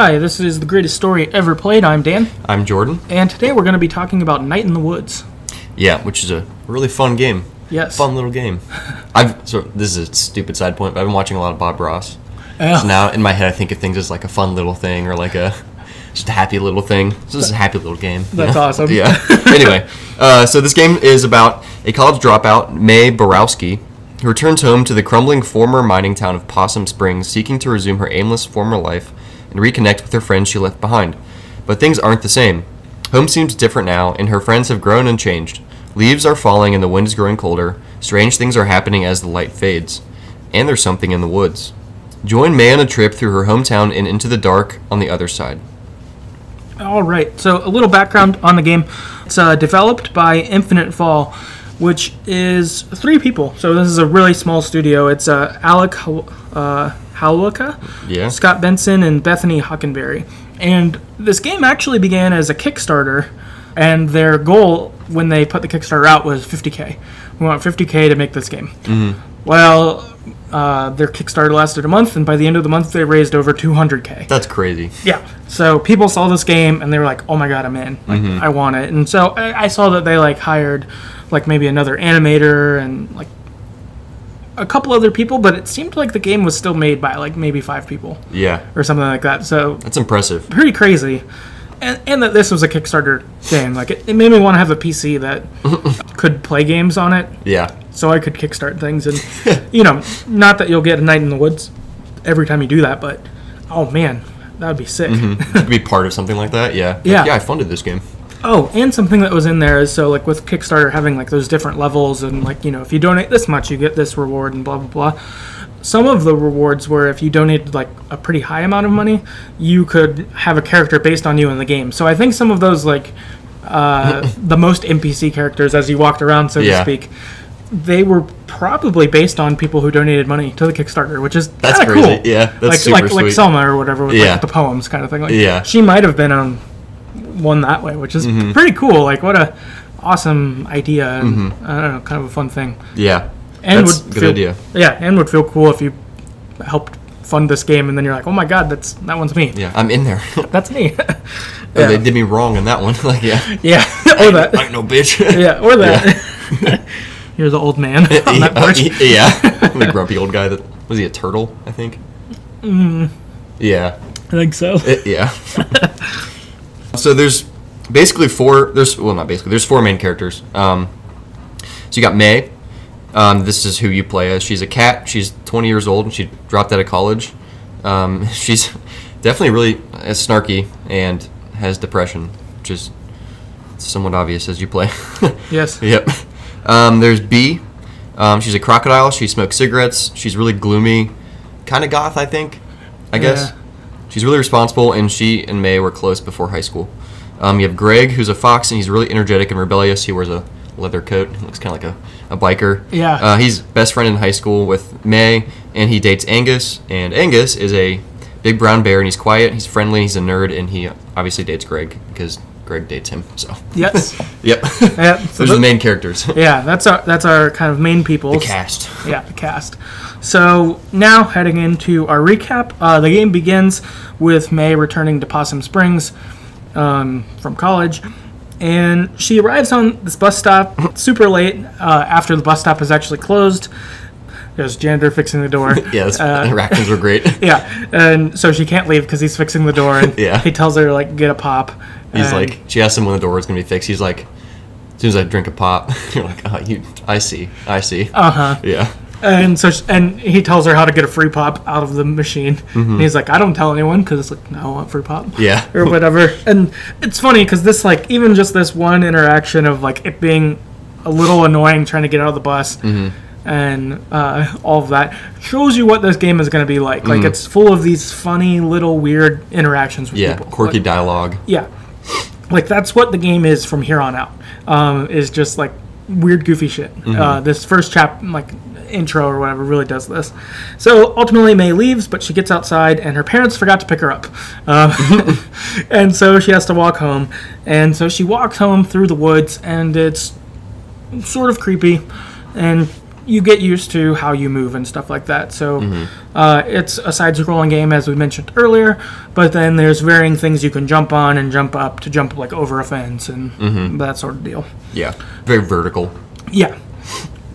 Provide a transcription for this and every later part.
Hi, this is the greatest story ever played. I'm Dan, I'm Jordan. and today we're going to be talking about Night in the Woods. Yeah, which is a really fun game. Yes. Fun little game. I've so this is a stupid side point, but I've been watching a lot of Bob Ross. Yeah. So now in my head I think of things as like a fun little thing or like a just a happy little thing. So this is a happy little game. That's know? awesome. Yeah. anyway, uh, so this game is about a college dropout, Mae Borowski, who returns home to the crumbling former mining town of Possum Springs, seeking to resume her aimless former life and reconnect with her friends she left behind. But things aren't the same. Home seems different now, and her friends have grown and changed. Leaves are falling and the wind is growing colder. Strange things are happening as the light fades. And there's something in the woods. Join Mae on a trip through her hometown and into the dark on the other side. All right, so a little background on the game. It's uh, developed by Infinite Fall, which is three people. So this is a really small studio. It's uh, Alec uh, Holowka, Yeah? Scott Benson, and Bethany Hockenberry. And this game actually began as a Kickstarter, and their goal when they put the Kickstarter out was 50k. We want 50k to make this game. Well, uh, their Kickstarter lasted a month, and by the end of the month, they raised over 200k. That's crazy. Yeah. So people saw this game and they were like, "Oh my god, I'm in! Like, Mm-hmm. I want it." And so I, I saw that they like hired like maybe another animator and like a couple other people, but it seemed like the game was still made by like maybe five people Yeah. or something like that. So That's impressive. pretty crazy. And, and that this was a Kickstarter game. Like it, it made me want to have a PC that could play games on it, Yeah. so I could kickstart things. And you know, not that you'll get a night in the woods every time you do that, but oh man, that would be sick. Mm-hmm. Could be part of something like that. Yeah. Like, Yeah. yeah, I funded this game. Oh, and something that was in there is so like with Kickstarter having like those different levels and like you know if you donate this much you get this reward and blah blah blah. Some of the rewards were if you donated like a pretty high amount of money, you could have a character based on you in the game. So I think some of those like uh, the most NPC characters as you walked around, so Yeah. to speak, they were probably based on people who donated money to the Kickstarter, which is That's crazy. cool. Yeah, that's like super like like. Selma or whatever with Yeah. like the poems kind of thing. Like Yeah. she might have been on one that way, which is Mm-hmm. pretty cool. Like what a awesome idea and I don't know, kind of a fun thing. Yeah. And Mm-hmm. That's would good feel, idea. Yeah, and would feel cool if you helped fund this game and then you're like, oh my god, that's that one's me. Yeah, I'm in there. That's me. Oh, Yeah. They did me wrong in that one. like, yeah. yeah, or that. I ain't no bitch. Yeah, or that. You're the old man on that porch. yeah. the grumpy old guy that was he a turtle? I think. Mm. Yeah. I think so. It- yeah. So there's basically four. There's well, not basically. There's four main characters. Um, so you got Mae. Um, this is who you play as. She's a cat. She's 20 years old and she dropped out of college. Um, she's definitely really uh, snarky and has depression, which is somewhat obvious as you play. Yes. Yep. Um, there's Bea. Um, she's a crocodile. She smokes cigarettes. She's really gloomy, kind of goth, I think. I guess. Yeah. She's really responsible, and she and Mae were close before high school. Um, you have Greg, who's a fox, and he's really energetic and rebellious. He wears a leather coat. He looks kind of like a, a biker. Yeah. Uh, he's best friend in high school with Mae, and he dates Angus. And Angus is a big brown bear, and he's quiet, he's friendly, he's a nerd, and he obviously dates Greg because Greg dates him. So. Yes. Yep. Yeah, so Those are the- the main characters. Yeah, that's our that's our kind of main people. The cast. Yeah, the cast. So now heading into our recap, uh, the game begins with Mae returning to Possum Springs um, from college, and she arrives on this bus stop super late uh, after the bus stop is actually closed. There's janitor fixing the door. Yes, Uh, raccoons were great. yeah, and so she can't leave because he's fixing the door, and Yeah. he tells her like get a pop. He's like, she asks him when the door is gonna be fixed. He's like, as soon as I drink a pop, you're like, oh, you, I see, I see. uh huh. yeah, And so, sh and he tells her how to get a free pop out of the machine. And he's like, I don't tell anyone because it's like, no, I want free pop. Mm-hmm. Yeah. or whatever. And it's funny because this, like, even just this one interaction of like it being a little annoying trying to get out of the bus. Mm-hmm. And uh, all of that shows you what this game is going to be like. Mm. Like it's full of these funny little weird interactions with yeah, people. quirky Like, dialogue. yeah, like that's what the game is from here on out. Um, is just like weird, goofy shit. Uh, this first chap, like intro or whatever, really does this. So ultimately, Mae leaves, but she gets outside, and her parents forgot to pick her up, um, and so she has to walk home. And so she walks home through the woods, and it's sort of creepy, and you get used to how you move and stuff like that. So Mm-hmm. uh, it's a side-scrolling game, as we mentioned earlier. But then there's varying things you can jump on and jump up to jump like over a fence and Mm-hmm. that sort of deal. Yeah, very vertical. Yeah.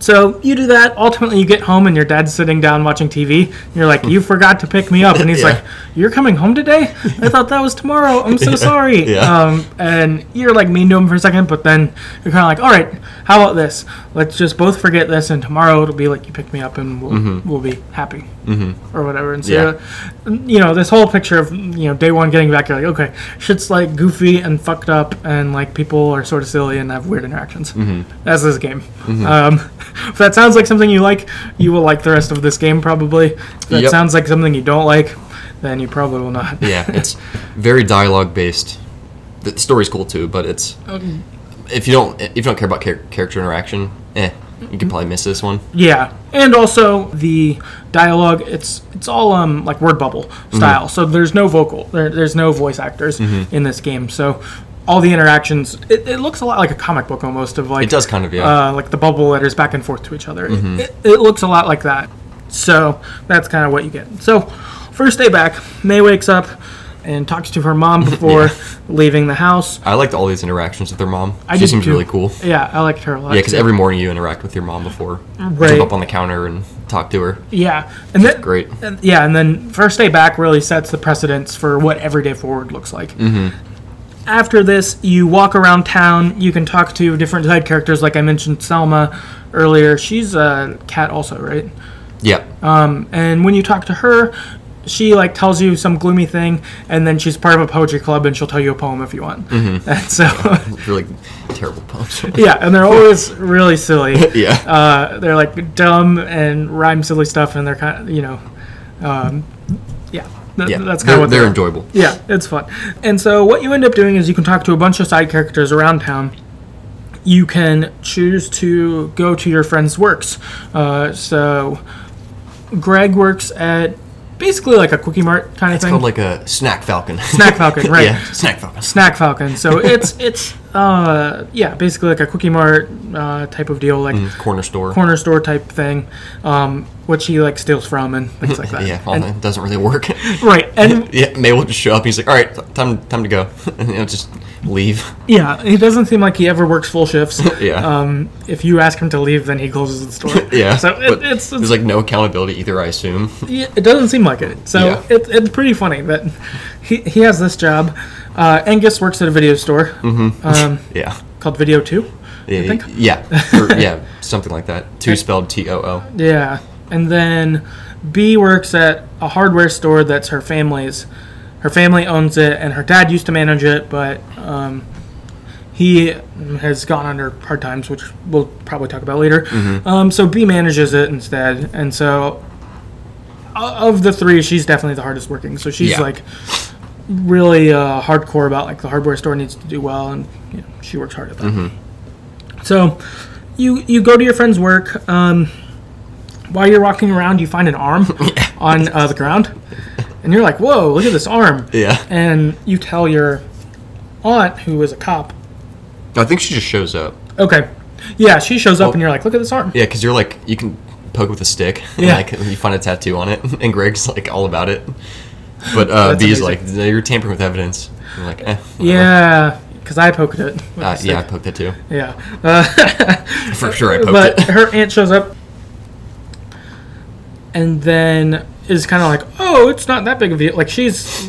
So you do that. Ultimately, you get home and your dad's sitting down watching TV. You're like, "You forgot to pick me up," and he's Yeah. like, "You're coming home today? I thought that was tomorrow. I'm so sorry." Yeah. Um, and you're like mean to him for a second, but then you're kind of like, "All right, how about this? Let's just both forget this, and tomorrow it'll be like you pick me up, and we'll we'll be happy, mm-hmm. or whatever." And so, Yeah. you know, this whole picture of you know day one getting back, you're like, okay, shit's like goofy and fucked up, and like people are sort of silly and have weird interactions. Mm-hmm. That's this game. Um, if that sounds like something you like, you will like the rest of this game probably. If that Yep. sounds like something you don't like, then you probably will not. Yeah, it's very dialogue based. The story's cool too, but it's Um, if you don't if you don't care about char- character interaction, eh, you could probably miss this one. Yeah, and also the dialogue. It's it's all um like word bubble Mm-hmm. style. So there's no vocal. There, there's no voice actors Mm-hmm. in this game. So all the interactions. It, it looks a lot like a comic book almost of like It does kind of, yeah. Mm-hmm. uh, like the bubble letters back and forth to each other. It, it, it looks a lot like that. So that's kind of what you get. So first day back, Mae wakes up and talks to her mom before leaving the house. I liked all these interactions with her mom. I she did seems too. really cool. Yeah, I liked her a lot. Yeah, because every morning you interact with your mom before. Right. Jump up on the counter and talk to her. yeah, and then Great. And, yeah, and then first day back really sets the precedence for what every day forward looks like. Mm-hmm. After this, you walk around town. You can talk to different side characters, like I mentioned Selma earlier. She's a cat, also, right? Yeah. Um, and when you talk to her, she like tells you some gloomy thing, and then she's part of a poetry club, and she'll tell you a poem if you want. Mm-hmm. And so, really terrible poems. yeah, and they're always really silly. yeah. Uh, they're like dumb and rhyme silly stuff, and they're kind of you know, um, yeah, yeah. that's kind of what they're they're enjoyable. Yeah, it's fun. And so what you end up doing is you can talk to a bunch of side characters around town. You can choose to go to your friend's works. Uh, so Greg works at basically like a Quickie Mart kind of It's thing. called like a snack falcon. Snack Falcon, right. yeah, snack falcon. Snack Falcon. So it's it's uh, yeah, basically like a Quickie Mart uh, type of deal, like Corner store. corner store type thing, um, which he like steals from and things like that. yeah, And- it doesn't really work. right. And yeah, Mae will just show up. He's like, "All right, time, time to go," and he'll just leave. Yeah, he doesn't seem like he ever works full shifts. Yeah. Um, if you ask him to leave, then he closes the store. Yeah, So it, but it's, there's like no accountability either. I assume. yeah, it doesn't seem like it. So Yeah. it, it's pretty funny that he, he has this job. Uh, Angus works at a video store Mm-hmm. um, Yeah. called Video Too. Yeah, think. yeah, or, yeah, something like that. Two spelled T O O. Yeah, and then Bea works at a hardware store that's her family's. Her family owns it, and her dad used to manage it, but um, he has gone under hard times, which we'll probably talk about later. Um, so Bea manages it instead, and so of the three, she's definitely the hardest working. So she's Yeah. like really uh, hardcore about like the hardware store needs to do well, and you know, she works hard at that. So you you go to your friend's work. Um, while you're walking around, you find an arm on uh, the ground, and you're like, "Whoa, look at this arm!" Yeah. And you tell your aunt, who is a cop, I think she just shows up. okay, yeah, she shows up, Well- and you're like, "Look at this arm." Yeah, because you're like you can poke with a stick. Yeah. And, like you find a tattoo on it, and Greg's like all about it. But uh, Bea's amazing. like you're tampering with evidence. I'm like, eh. Yeah, because I poked it. Uh, yeah, I poked it too. yeah. Uh, For sure, I poked but it. But her aunt shows up, and then is kind of like, "Oh, it's not that big of a deal." Like she's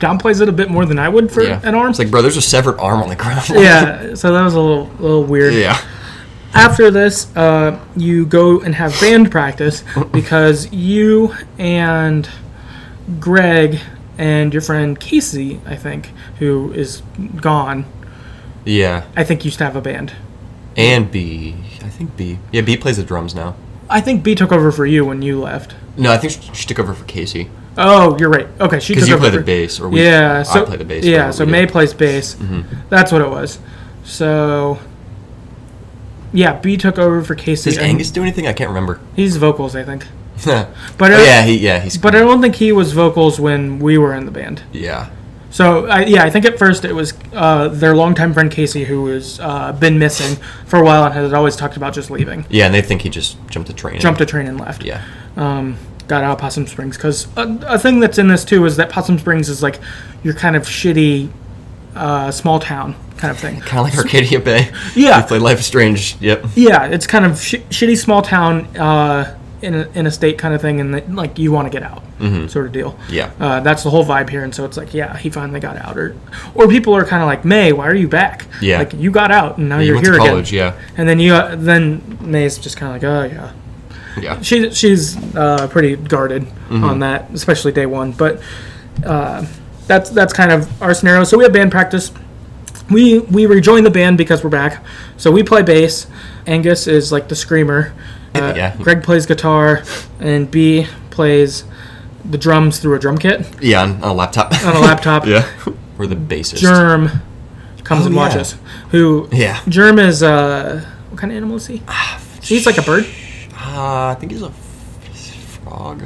downplays it a bit more than I would for yeah. an arm. It's like, bro, there's a severed arm on the ground. yeah, so that was a little, little weird. yeah. After this, uh, you go and have band practice because you and Greg and your friend Casey, I think, who is gone, Yeah. I think used to have a band. And Bea. I think Bea. Yeah, Bea plays the drums now. I think Bea took over for you when you left. No, I think she, she took over for Casey. Oh, you're right. Okay, she Because you play for, the bass, or we, Yeah, I so play the bass. yeah, so Mae. Mm-hmm. plays bass. That's what it was. So yeah, Bea took over for Casey. Does Angus do anything? I can't remember. He's vocals, I think. but But oh, yeah, he yeah he's But I don't think he was vocals when we were in the band. yeah So I, yeah, I think at first it was uh, their longtime friend Casey who has uh, been missing for a while and had always talked about just leaving. Yeah, and they think he just jumped a train. Jumped a train and left. Yeah. Um, got out of Possum Springs because a, a thing that's in this too is that Possum Springs is like your kind of shitty uh, small town kind of thing. Kind of like Arcadia Bay. Yeah. You played Life is Strange. Yep. Yeah, it's kind of sh- shitty small town uh, in a, in a state kind of thing, and that, like you want to get out, sort of deal. Mm-hmm. Yeah. uh, that's the whole vibe here, and so it's like, yeah, he finally got out, or or people are kind of like, Mae, why are you back? Yeah. like you got out and now You you're went here to college. again. Yeah. And then you uh, then Mae's just kind of like, oh yeah, Yeah. she she's uh, pretty guarded Mm-hmm. on that, especially day one. But uh, that's that's kind of our scenario. So we have band practice. We we rejoin the band because we're back. So we play bass. Angus is like the screamer. Uh, Yeah. Greg plays guitar, and Bea plays the drums through a drum kit Yeah, on, on a laptop. on a laptop. yeah. Or the bassist. Germ comes Oh, and yeah. watches. Who? Yeah. Germ is uh, what kind of animal is he? He's like a bird. Uh, I think he's a f- frog.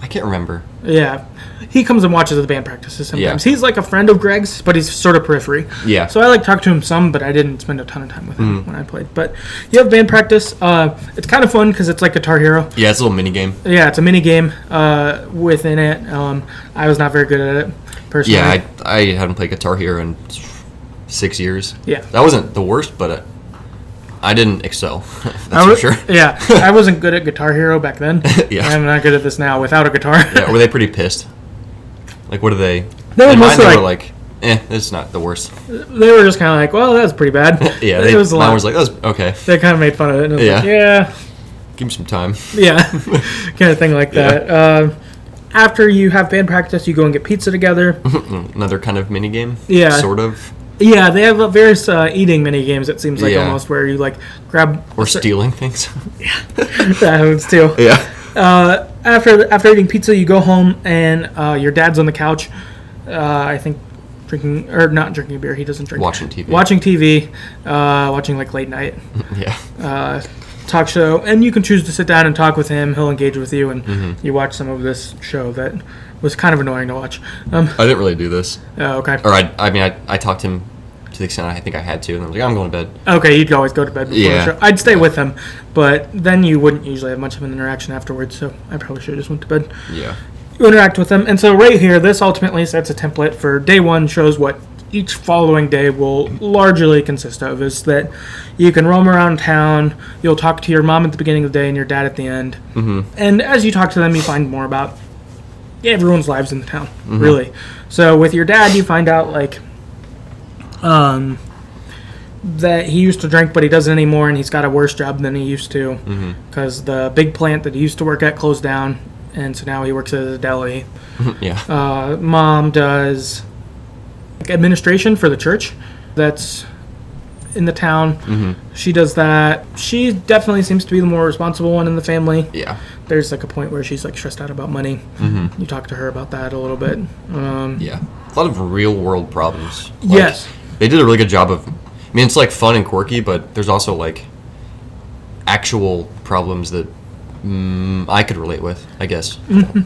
I can't remember. Yeah, he comes and watches the band practices sometimes. Yeah. He's like a friend of Greg's, but he's sort of periphery. Yeah. So I like talk to him some, but I didn't spend a ton of time with him when I played. But you have band practice. Uh, it's kind of fun because it's like Guitar Hero. Yeah, it's a little mini game. Yeah, it's a mini game uh, within it. Um, I was not very good at it personally. Yeah, I, I haven't played Guitar Hero in six years. Yeah. That wasn't the worst, but uh, I didn't excel. That's I for was- sure. yeah, I wasn't good at Guitar Hero back then. Yeah. I'm not good at this now without a guitar. Yeah, were they pretty pissed? Like, what are they? They were in mostly they like- were like, eh, it's not the worst. they were just kind of like, well, that was pretty bad. Yeah, it was a mine lot. was like, that was okay. they kind of made fun of it. And it was Yeah. like, yeah, Give me some time. yeah, kind of thing like that. Uh, after you have band practice, you go and get pizza together. Another kind of mini game. Yeah. Sort of. Yeah, they have various uh, eating mini games. It seems like Yeah. almost where you like grab Or stealing things. Yeah, that happens too. yeah. Uh, after after eating pizza, you go home and uh, your dad's on the couch. Uh, I think drinking or not drinking beer. He doesn't drink. Watching TV. Watching TV. Uh, watching like late night Yeah. uh, talk show, and you can choose to sit down and talk with him. He'll engage with you, and Mm-hmm. you watch some of this show that was kind of annoying to watch. Um, I didn't really do this. oh, okay. Or I, I mean, I, I talked to him to the extent I think I had to, and I was like, I'm going to bed. Okay, you'd always go to bed before Yeah. the show. I'd stay with him, but then you wouldn't usually have much of an interaction afterwards. So I probably should have just went to bed. Yeah. You interact with them, and so right here, this ultimately sets a template for day one. Shows what each following day will largely consist of. Is that you can roam around town. You'll talk to your mom at the beginning of the day and your dad at the end. Mm-hmm. And as you talk to them, you find more about everyone's lives in the town, really. So with your dad, you find out like um, that he used to drink, but he doesn't anymore, and he's got a worse job than he used to because the big plant that he used to work at closed down, and so now he works at a deli. yeah. Uh, mom does administration for the church that's in the town. She does that. She definitely seems to be the more responsible one in the family yeah. there's like a point where she's like stressed out about money. You talk to her about that a little bit. Um, Yeah. A lot of real world problems. Like, Yes. They did a really good job of. I mean, it's like fun and quirky, but there's also like actual problems that mm, I could relate with, I guess,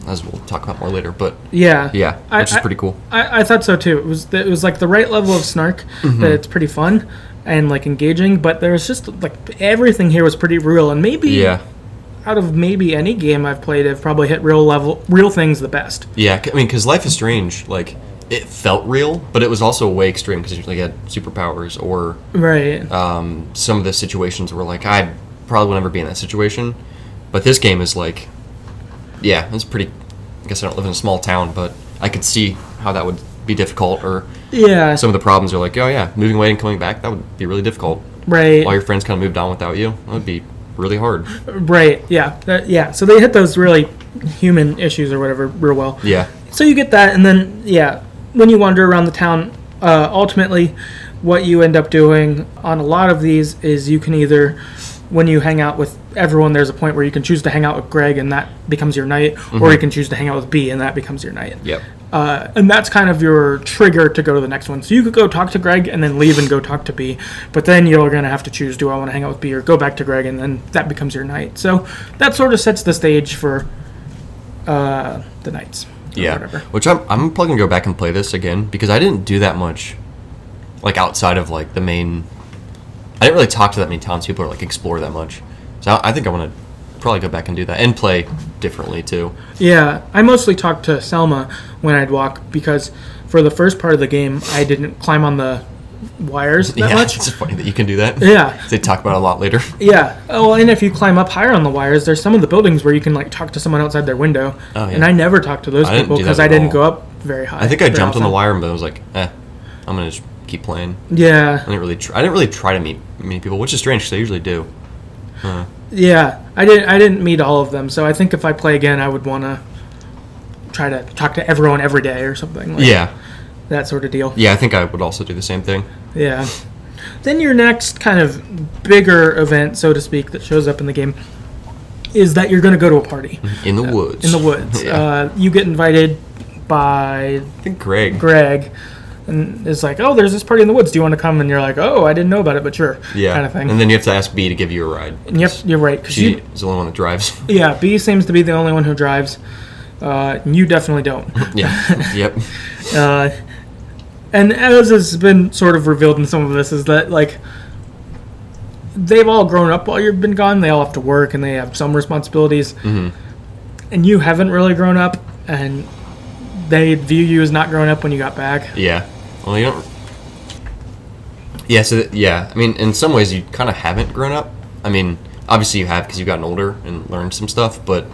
as we'll talk about more later. But yeah, yeah, I- which is pretty cool. I, I thought so too. It was it was like the right level of snark that it's pretty fun and like engaging, but there was just like everything here was pretty real and maybe Yeah. out of maybe any game I've played, I've probably hit real level real things the best. Yeah, I mean, because Life is Strange, like, it felt real, but it was also way extreme because you like, had superpowers or Right. um, some of the situations were like, I probably would never be in that situation. But this game is like, yeah, it's pretty. I guess I don't live in a small town, but I could see how that would be difficult. Or yeah. some of the problems are like, oh yeah, moving away and coming back, that would be really difficult. right. All your friends kind of moved on without you, that would be really hard. Right. Yeah. That, yeah. So they hit those really human issues or whatever real well. Yeah, So you get that, and then yeah, when you wander around the town, uh, ultimately, what you end up doing on a lot of these is you can either, when you hang out with everyone, there's a point where you can choose to hang out with Greg, and that becomes your night, or you can choose to hang out with Bea, and that becomes your night. yep, Uh, and that's kind of your trigger to go to the next one. So you could go talk to Greg and then leave and go talk to Bea, but then you're going to have to choose: do I want to hang out with Bea or go back to Greg? And then that becomes your night. So that sort of sets the stage for uh, the nights. Yeah, whatever. which I'm I'm probably gonna go back and play this again because I didn't do that much, like outside of like the main. I didn't really talk to that many townspeople or like explore that much, so I, I think I want to probably go back and do that and play differently too. Yeah, I mostly talked to Selma when I'd walk because for the first part of the game, I didn't climb on the wires that yeah, much. it's funny that you can do that. Yeah, they talk about it a lot later. yeah. Oh, and if you climb up higher on the wires, there's some of the buildings where you can like talk to someone outside their window. Oh, yeah. And I never talked to those I people because I didn't all. go up very high. I think I jumped on the wire, but I was like, eh, I'm gonna just keep playing. Yeah, I didn't really. Try, I didn't really try to meet many people, which is strange because I usually do. Uh, yeah. I didn't. I didn't meet all of them, so I think if I play again, I would want to try to talk to everyone every day or something. Like yeah, that sort of deal. yeah. I think I would also do the same thing. Yeah. Then your next kind of bigger event, so to speak, that shows up in the game is that you're going to go to a party In the woods. in the woods. Yeah. Uh, you get invited by I think Greg. Greg, and it's like, oh, there's this party in the woods. Do you want to come? And you're like, oh, I didn't know about it, but sure, Yeah. kind of thing. And then you have to ask Bea to give you a ride. And yep, you're right. Because She you, is the only one that drives. yeah, Bea seems to be the only one who drives. Uh, you definitely don't. yeah. yep. Uh, and as has been sort of revealed in some of this, is that like they've all grown up while you've been gone. They all have to work and they have some responsibilities, mm-hmm. and you haven't really grown up, and they view you as not grown up when you got back. Yeah. Well, you don't. Yeah. So th- yeah. I mean, in some ways, you kind of haven't grown up. I mean, obviously you have because you've gotten older and learned some stuff. But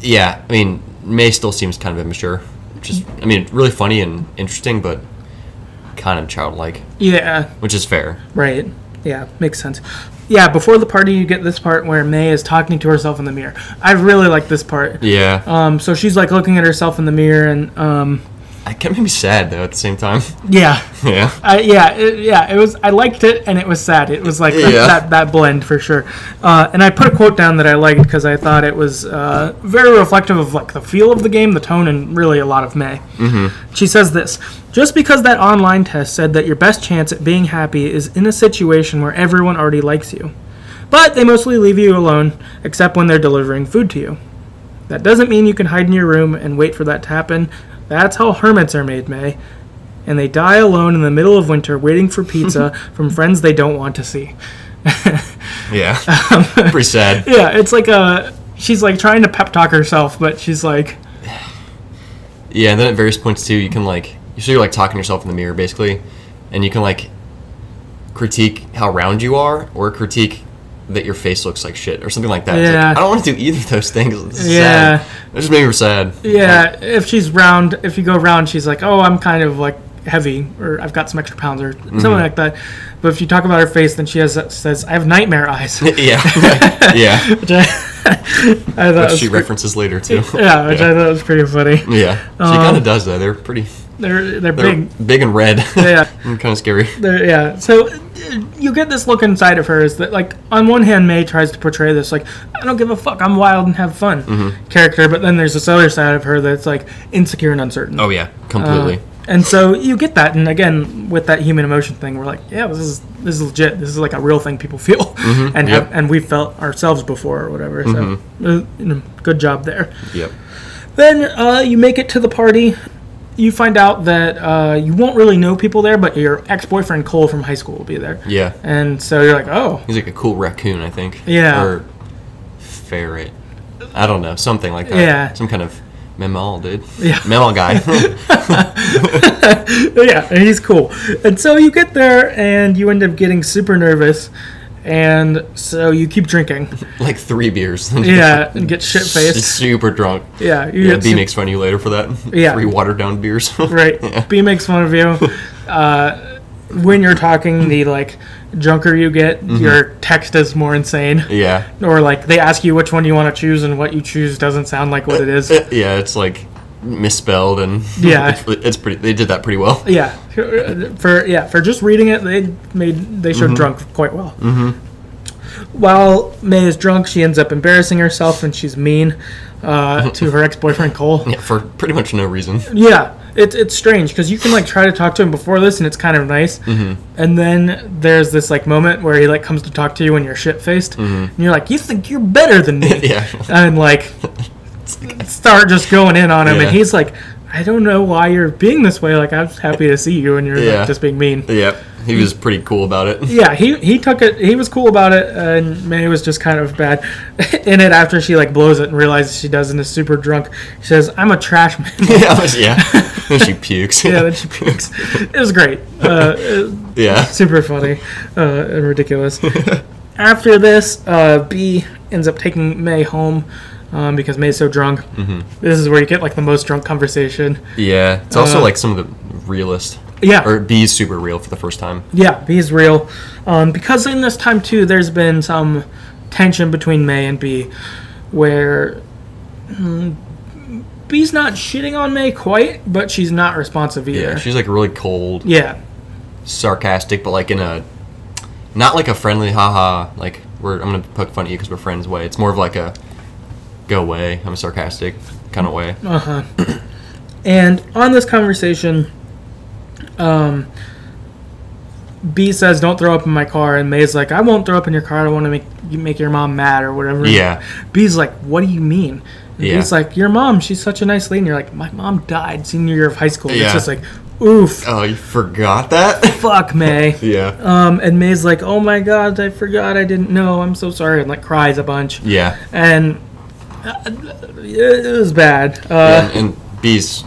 yeah, I mean, Mae still seems kind of immature. Which is, I mean, really funny and interesting, but kind of childlike, Yeah, which is fair. right. Yeah, makes sense. Yeah, before the party, you get this part where Mae is talking to herself in the mirror. I really like this part. Yeah. Um, so she's like looking at herself in the mirror, and um, I kind of made me sad though at the same time. yeah, yeah. I, yeah, it, yeah. It was. I liked it, and it was sad. It was like that, Yeah. that, that blend for sure. Uh, and I put a quote down that I liked because I thought it was uh, very reflective of like the feel of the game, the tone, and really a lot of Mae. Mm-hmm. She says this: just because that online test said that your best chance at being happy is in a situation where everyone already likes you, but they mostly leave you alone except when they're delivering food to you. That doesn't mean you can hide in your room and wait for that to happen. That's how hermits are made, Mae. And they die alone in the middle of winter waiting for pizza from friends they don't want to see. Yeah. Um, Pretty sad. Yeah, it's like a. She's like trying to pep talk herself, but she's like, Yeah, and then at various points too, you can like so you're like talking to yourself in the mirror basically, and you can like critique how round you are or critique that your face looks like shit or something like that. It's like, Yeah. I don't want to do either of those things. This is Yeah. sad. It just made me sad. yeah, if she's round, if you go round, she's like, oh, I'm kind of like heavy, or I've got some extra pounds, or something like that. But if you talk about her face, then she has says, I have nightmare eyes. yeah. yeah. which I, I thought Which she references later too. Yeah, which I thought was pretty funny. Yeah. She Um, kind of does though. They're pretty. They're they're, They're big. big, and red. Yeah. kind of scary. They're, yeah. So you get this look inside of her is that like on one hand Mae tries to portray this like I don't give a fuck I'm wild and have fun Mm-hmm. character, but then there's this other side of her that's like insecure and uncertain. Oh yeah, completely. Uh, and so you get that, and again with that human emotion thing, we're like, yeah, this is this is legit. This is like a real thing people feel, and Mm-hmm. yep. Mm-hmm. have, and we've felt ourselves before or whatever. So, uh, you know, good job there. yep. Then uh, you make it to the party. You find out that uh, you won't really know people there, but your ex-boyfriend Cole from high school will be there, Yeah. and so you're like, oh, He's like a cool raccoon, I think. Yeah. Or ferret. I don't know, something like that. Yeah. Some kind of mammal, dude. Yeah. Mammal guy. yeah, and he's cool. And so you get there, and you end up getting super nervous, and so you keep drinking. like three beers. Yeah, and get shit faced. super drunk. Yeah, you Yeah, Bea sup- makes fun of you later for that. Yeah. Three watered down beers. right. Yeah. Bea makes fun of you. Uh, when you're talking, the like drunker you get, Mm-hmm. your text is more insane. Yeah. Or like they ask you which one you want to choose, and what you choose doesn't sound like what it is. Yeah, it's like misspelled and Yeah. it's, it's pretty. They did that pretty well. Yeah, for yeah for just reading it, they made they Mm-hmm. showed drunk quite well. Mm-hmm. While Mae is drunk, she ends up embarrassing herself, and she's mean uh, to her ex boyfriend Cole. Yeah, for pretty much no reason. Yeah, it's it's strange because you can like try to talk to him before this, and it's kind of nice. Mm-hmm. And then there's this like moment where he like comes to talk to you when you're shit faced, and you're like, "You think you're better than me?" Mm-hmm. yeah. And like, start just going in on him, Yeah. and he's like, "I don't know why you're being this way. Like, I'm just happy to see you, and you're Yeah. like, just being mean." Yep. He was pretty cool about it. Yeah, he he took it. He was cool about it, and Mae was just kind of bad in it after she like blows it and realizes she does and is super drunk. She says, "I'm a trash man." yeah. yeah. Then she pukes. yeah, then she pukes. It was great. Uh, yeah. super funny uh, and ridiculous. After this, uh, Bea ends up taking Mae home um, because Mae's so drunk. Mm-hmm. This is where you get like the most drunk conversation. Yeah. It's also Uh, like some of the realest. Yeah, Or Bea's super real for the first time. yeah, Bea is real. Um, because in this time too, there's been some tension between Mae and Bea, where mm, Bea's not shitting on Mae quite, but she's not responsive either. Yeah. She's like really cold, yeah, sarcastic, but like in a not like a friendly haha like we're I'm gonna poke fun at you because we're friends way. It's more of like a go away. I'm sarcastic kind of way. Uh huh. and on this conversation, um, Bea says, "Don't throw up in my car," and Mae's like, "I won't throw up in your car. I don't want to make you make your mom mad or whatever." Yeah. Bea's like, "What do you mean?" And Yeah. Bea's like, "Your mom. She's such a nice lady." And you're like, "My mom died senior year of high school." Yeah. It's just like, "Oof, Oh, you forgot that? fuck, Mae." yeah. Um, and Mae's like, "Oh my god, I forgot. I didn't know. I'm so sorry," and like cries a bunch. Yeah. And it was bad. Uh, and, and Bea's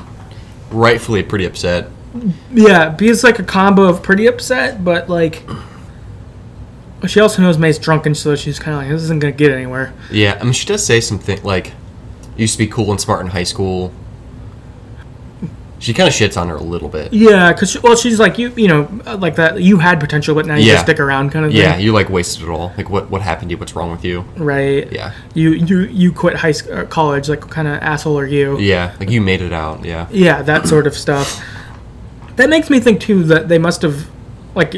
rightfully pretty upset. Yeah, Bea is like a combo of pretty upset, but like she also knows Mae's drunken, so she's kind of like, this isn't gonna get anywhere. Yeah, I mean, she does say something like, used to be cool and smart in high school. She kind of shits on her a little bit. Yeah, because she, well, she's like you, you know, like that. You had potential, but now you Yeah. just stick around, kind of thing. Yeah, you like wasted it all. Like, what what happened to you? What's wrong with you? right. Yeah, You you you quit high school, uh, college. Like, what kind of asshole are you? yeah, like you made it out. Yeah, Yeah, that sort of stuff. That makes me think too that they must have, like,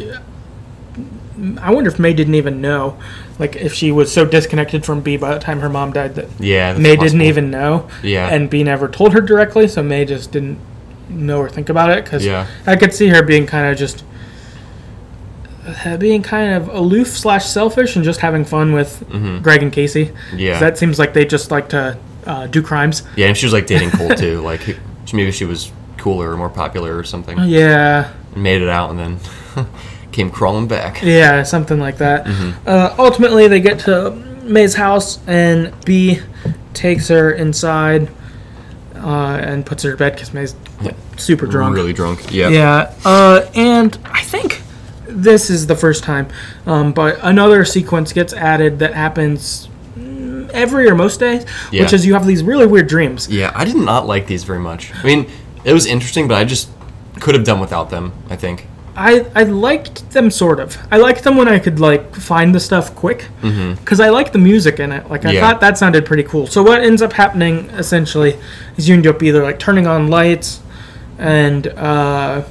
I wonder if Mae didn't even know, like, if she was so disconnected from Bea by the time her mom died that yeah. Mae didn't even know. Yeah. And Bea never told her directly, so Mae just didn't know or think about it. Because Yeah. I could see her being kind of just being kind of aloof slash selfish and just having fun with Greg and Casey. Mm-hmm. Yeah. That seems like they just like to uh, do crimes. Yeah, and she was like dating Cole too. Like, he- maybe she was cooler or more popular or something. Yeah. And made it out and then came crawling back. Yeah, something like that. Mm-hmm. Uh, ultimately, they get to Mae's house, and Bea takes her inside uh, and puts her to bed because Mae's like, super drunk. Really drunk. Yeah. Yeah, uh, and I think this is the first time, um, but another sequence gets added that happens mm, every or most days, Yeah. which is you have these really weird dreams. Yeah, I did not like these very much. I mean, it was interesting, but I just could have done without them. I think. I, I liked them sort of. I liked them when I could like find the stuff quick because I liked the music in it. Like I Mm-hmm. Yeah. thought that sounded pretty cool. So what ends up happening essentially is you end up either like turning on lights and uh,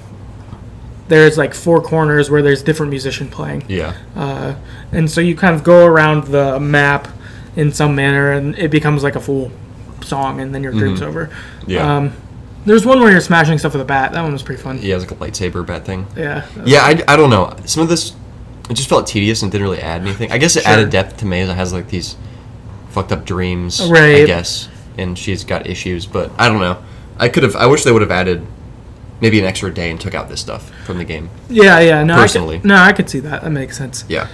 there's like four corners where there's different musician playing. Yeah. Uh, and so you kind of go around the map in some manner, and it becomes like a full song, and then your dream's over. Mm-hmm. Yeah. Um, there's one where you're smashing stuff with a bat. That one was pretty fun. yeah, it was like a lightsaber bat thing. Yeah. Yeah, I, I don't know. Some of this, it just felt tedious and didn't really add anything. I guess it Sure. added depth to Mae's. It has like these fucked up dreams, right. I guess, and she's got issues. But I don't know. I could have. I wish they would have added maybe an extra day and took out this stuff from the game. Yeah, yeah. No, Personally. I could, no, I could see that. That makes sense. Yeah,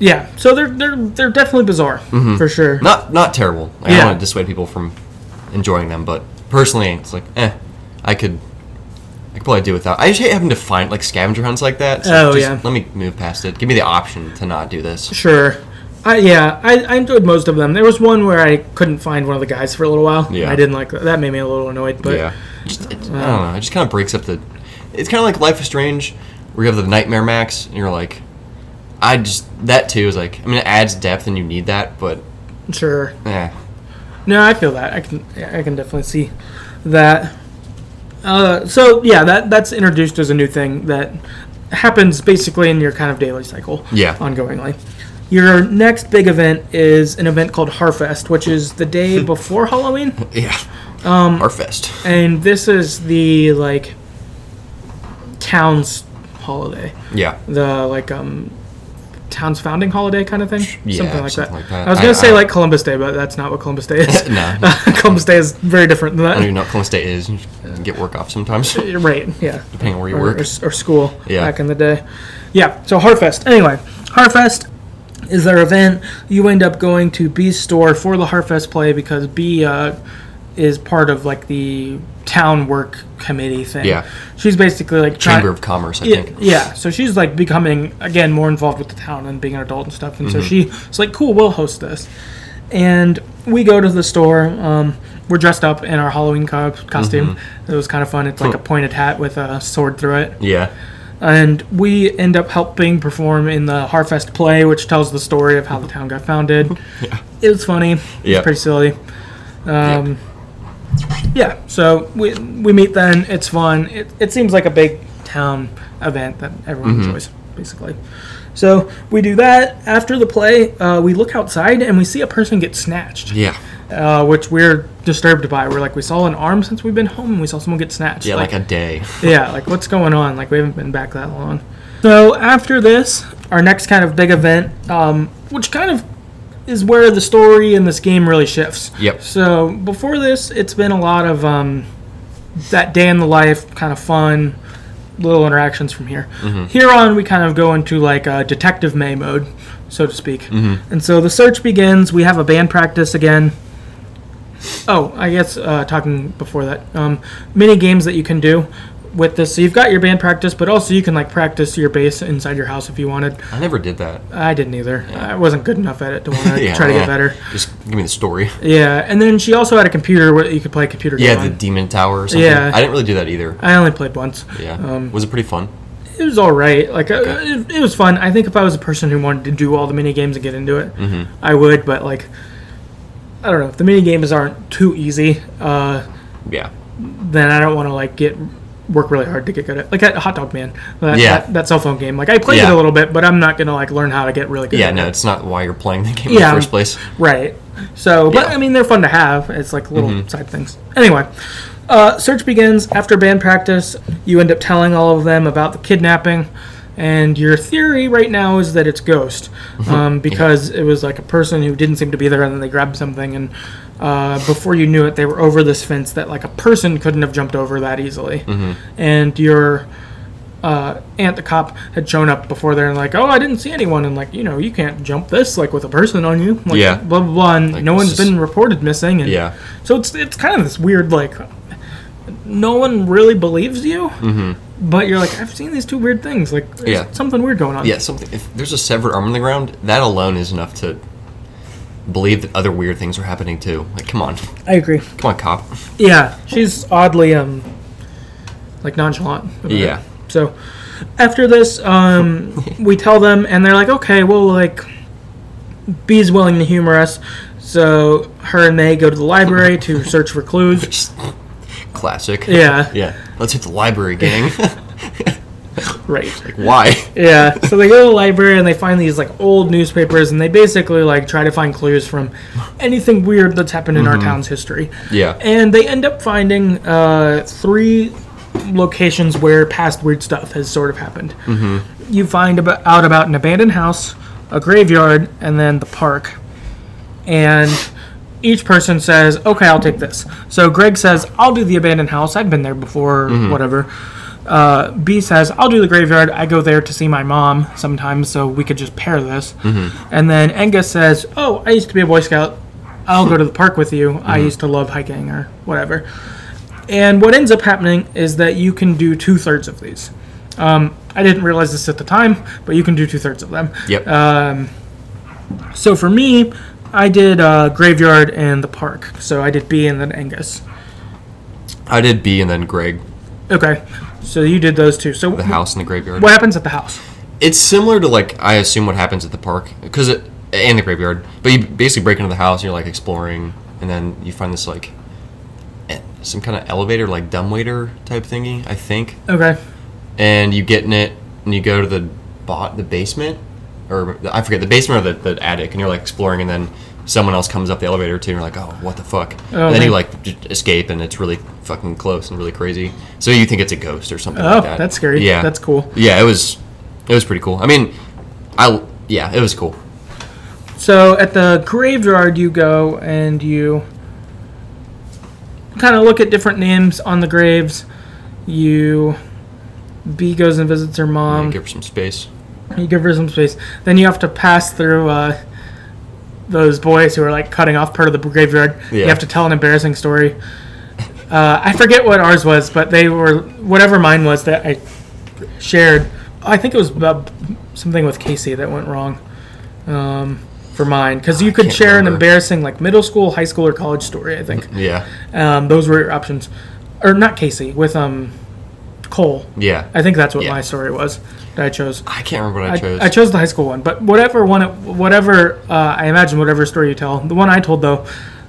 Yeah. So they're they're they're definitely bizarre for sure. Mm-hmm. not not terrible. Like, I Yeah. don't want to dissuade people from enjoying them, but personally, it's like, eh, I could. I could probably do without. I just hate having to find like scavenger hunts like that. So Oh, just yeah. Let me move past it. Give me the option to not do this. Sure. I, yeah, I, I enjoyed most of them. There was one where I couldn't find one of the guys for a little while. Yeah. I didn't like that. That made me a little annoyed. But yeah. Just, it, I don't know. It just kind of breaks up the. It's kind of like Life is Strange, where you have the Nightmare Max, and you're like, I just that too is like. I mean, it adds depth, and you need that, but sure. eh. No, I feel that. I can I can definitely see that. Uh, so yeah, that that's introduced as a new thing that happens basically in your kind of daily cycle. Yeah. Ongoingly. Your next big event is an event called Harfest, which is the day before Halloween, Yeah. Um. Harfest. and this is the like town's holiday. Yeah. The like um town's founding holiday kind of thing, Yeah, something like something that. like that. I was gonna I- say I- like Columbus Day, but that's not what Columbus Day is. No. Columbus Day is very different than that. I don't even know what Columbus Day is. You get work off sometimes, Right? Yeah. depending on where you or, work. or, or school Yeah. back in the day. Yeah, so Harfest. Anyway, Harfest is their event. You end up going to B's store for the Harfest play because B uh, is part of like the town work committee thing. Yeah. She's basically like try- Chamber of Commerce, I yeah, think. yeah, so she's like becoming again more involved with the town and being an adult and stuff. And so Mm-hmm. she's like, "Cool, we'll host this." And we go to the store. Um, we're dressed up in our Halloween co- costume. Mm-hmm. It was kind of fun. It's like a pointed hat with a sword through it Yeah. and we end up helping perform in the Harfest play, which tells the story of how the town got founded. Yeah. It was funny. It Yeah. was pretty silly. Um, Yeah, so we we meet then. It's fun. It, it seems like a big town event that everyone Mm-hmm. enjoys, basically. So we do that. After the play, uh, we look outside and we see a person get snatched, Yeah. uh, which we're disturbed by. We're like, we saw an arm since we've been home, and we saw someone get snatched. Yeah, like, a day. yeah, like what's going on? Like we haven't been back that long. So after this, our next kind of big event, um, which kind of is where the story in this game really shifts. Yep. So before this, it's been a lot of um, that day in the life, kind of fun, little interactions from here. Here on, we kind of go into like a detective Mae mode, so to speak. And so the search begins. We have a band practice again. Oh, I guess uh, talking before that, um, mini games that you can do with this. So you've got your band practice, but also you can like practice your bass inside your house if you wanted. I never did that. I didn't either. I wasn't good enough at it to want to Yeah, try to get better. Just give me the story. Yeah, and then she also had a computer where you could play a computer game. Yeah, the on. Demontower or something. Yeah. I didn't really do that either. I only played once. Yeah. Um, was it pretty fun? It was all right. Like uh, it, it was fun. I think if I was a person who wanted to do all the mini games and get into it, Mm-hmm. I would. But like, I don't know. If the mini games aren't too easy, uh, Yeah. then I don't want to like get work really hard to get good at like a hot dog man that, Yeah. that, that cell phone game like i played it a little bit but i'm not gonna like learn how to get really good Yeah, at no, it it's not why you're playing the game in the first place. right so but Yeah. i mean they're fun to have it's like little Mm-hmm. side things anyway uh, search begins after band practice you end up telling all of them about the kidnapping and your theory right now is that it's ghost um, because it was like a person who didn't seem to be there and then they grabbed something and uh, before you knew it they were over this fence that like a person couldn't have jumped over that easily. And your uh, aunt the cop had shown up before there and like oh i didn't see anyone. And like you know you can't jump this like with a person on you. Like, Yeah. blah blah blah. And Like, no one's just- been reported missing. And Yeah. so it's it's kind of this weird like no one really believes you but you're like i've seen these two weird things like there's. Yeah. something weird going on Yeah, something. If there's a severed arm on the ground, that alone is enough to believe that other weird things are happening too. Like, come on, i agree come on, cop. yeah she's oddly um like nonchalant about it. Yeah. so after this um we tell them and they're like okay well like Bea's willing to humor us so her and Mae go to the library to search for clues Just classic. yeah Yeah. Let's hit the library, gang. right Like, Why? Yeah, so they go to the library and they find these like old newspapers and they basically like try to find clues from anything weird that's happened in our town's history. Yeah. And they end up finding uh, three locations where past weird stuff has sort of happened. Mm-hmm. You find about, out about an abandoned house, a graveyard, and then the park. And each person says, "Okay, I'll take this." So Greg says, "I'll do the abandoned house. I've been there before. Whatever." Uh, Bea says, "I'll do the graveyard. I go there to see my mom sometimes, so we could just pair this." And then Angus says, "Oh, I used to be a Boy Scout. I'll go to the park with you. I used to love hiking or whatever." And what ends up happening is that you can do two thirds of these. Um, I didn't realize this at the time, but you can do two thirds of them. Yep. Um, so for me, I did uh, graveyard and the park. So I did Bea and then Angus. I did Bea and then Greg, Okay, so you did those two. So the house and the graveyard. what happens at the house? It's similar to like I assume what happens at the park because it and the graveyard. But you basically break into the house and you're like exploring, and then you find this like some kind of elevator, like dumbwaiter type thingy, I think. Okay, And you get in it and you go to the bot the basement or I forget the basement or the, the attic, and you're like exploring, and then someone else comes up the elevator too, and you're like, oh, what the fuck? Oh, and then you like j- escape, and it's really fucking close and really crazy. So you think it's a ghost or something Oh, like that. that's scary. Yeah, That's cool. Yeah, it was it was pretty cool. I mean, I yeah, it was cool. So at the graveyard, you go and you kind of look at different names on the graves. You Bea goes and visits her mom. give her some space. You give her some space. Then you have to pass through uh, those boys who are like cutting off part of the graveyard. You have to tell an embarrassing story. Uh, I forget what ours was, but they were whatever mine was that I shared. I think it was about something with Casey that went wrong um, for mine because you could share an embarrassing like middle school, high school, or college story. I think Yeah, um, those were your options, or not Casey with um Cole. yeah. I think that's what Yeah. my story was that I chose. I can't remember what I, I, chose. I chose the high school one, but whatever one, it- whatever uh, I imagine, whatever story you tell, the one I told though,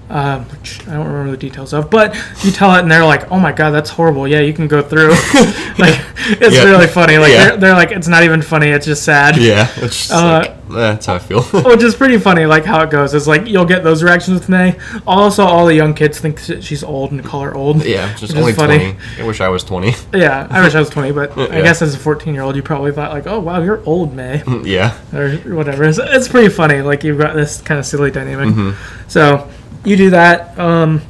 uh, which I don't remember the details of, but you tell it and they're like, "Oh my god, that's horrible." Yeah, you can go through. like it's Yeah. really funny. Like Yeah. they're, they're like, it's not even funny. It's just sad. yeah, it's just Uh, like, that's how I feel. Which is pretty funny, like how it goes. It's like you'll get those reactions with Mae. Also, all the young kids think she's old and call her old. yeah, just only funny. twenty. I wish I was twenty. Yeah, I wish I was 20, but I guess as a 14 year old, you probably thought, like, oh, wow, you're old, Mae. yeah, or whatever. It's, it's pretty funny. Like you've got this kind of silly dynamic. Mm-hmm. So you do that, um,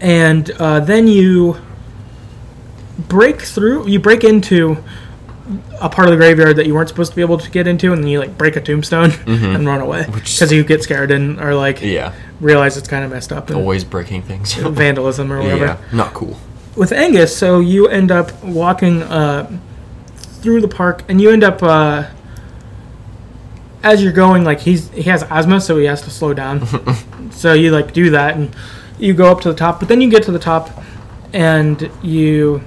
and uh, then you break through. You break into a part of the graveyard that you weren't supposed to be able to get into, and then you like break a tombstone and run away because you get scared and are like Mm-hmm. yeah. realize it's kind of messed up and Always breaking things. vandalism or whatever yeah, not cool. with Angus, so you end up walking uh, through the park, and you end up uh, as you're going. Like he's he has asthma, so he has to slow down. so you like do that, and you go up to the top. But then you get to the top, and you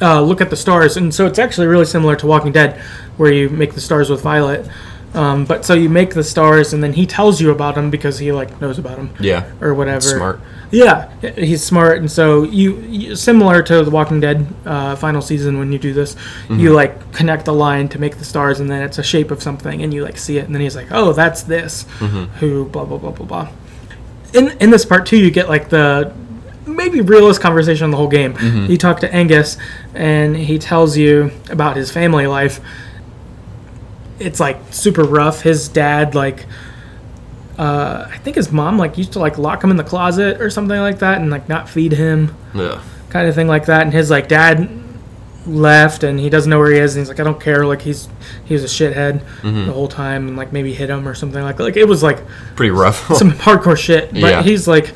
uh, look at the stars, and so it's actually really similar to Walking Dead, where you make the stars with Violet. Um, but so you make the stars, and then he tells you about them because he like knows about them Yeah, or whatever. smart. Yeah, he's smart, and so you, you similar to the Walking Dead uh, final season when you do this, Mm-hmm. you like connect the line to make the stars, and then it's a shape of something, and you like see it, and then he's like, oh, that's this, Mm-hmm. who blah blah blah blah blah. In in this part too, you get like the maybe realest conversation in the whole game. Mm-hmm. You talk to Angus, and he tells you about his family life. It's like super rough. His dad like uh, I think his mom like used to like lock him in the closet or something like that and like not feed him, Yeah, kind of thing like that. And his like dad left and he doesn't know where he is and he's like I don't care like he's he was a shithead Mm-hmm. the whole time and like maybe hit him or something like like it was like pretty rough. some hardcore shit. But Yeah. he's like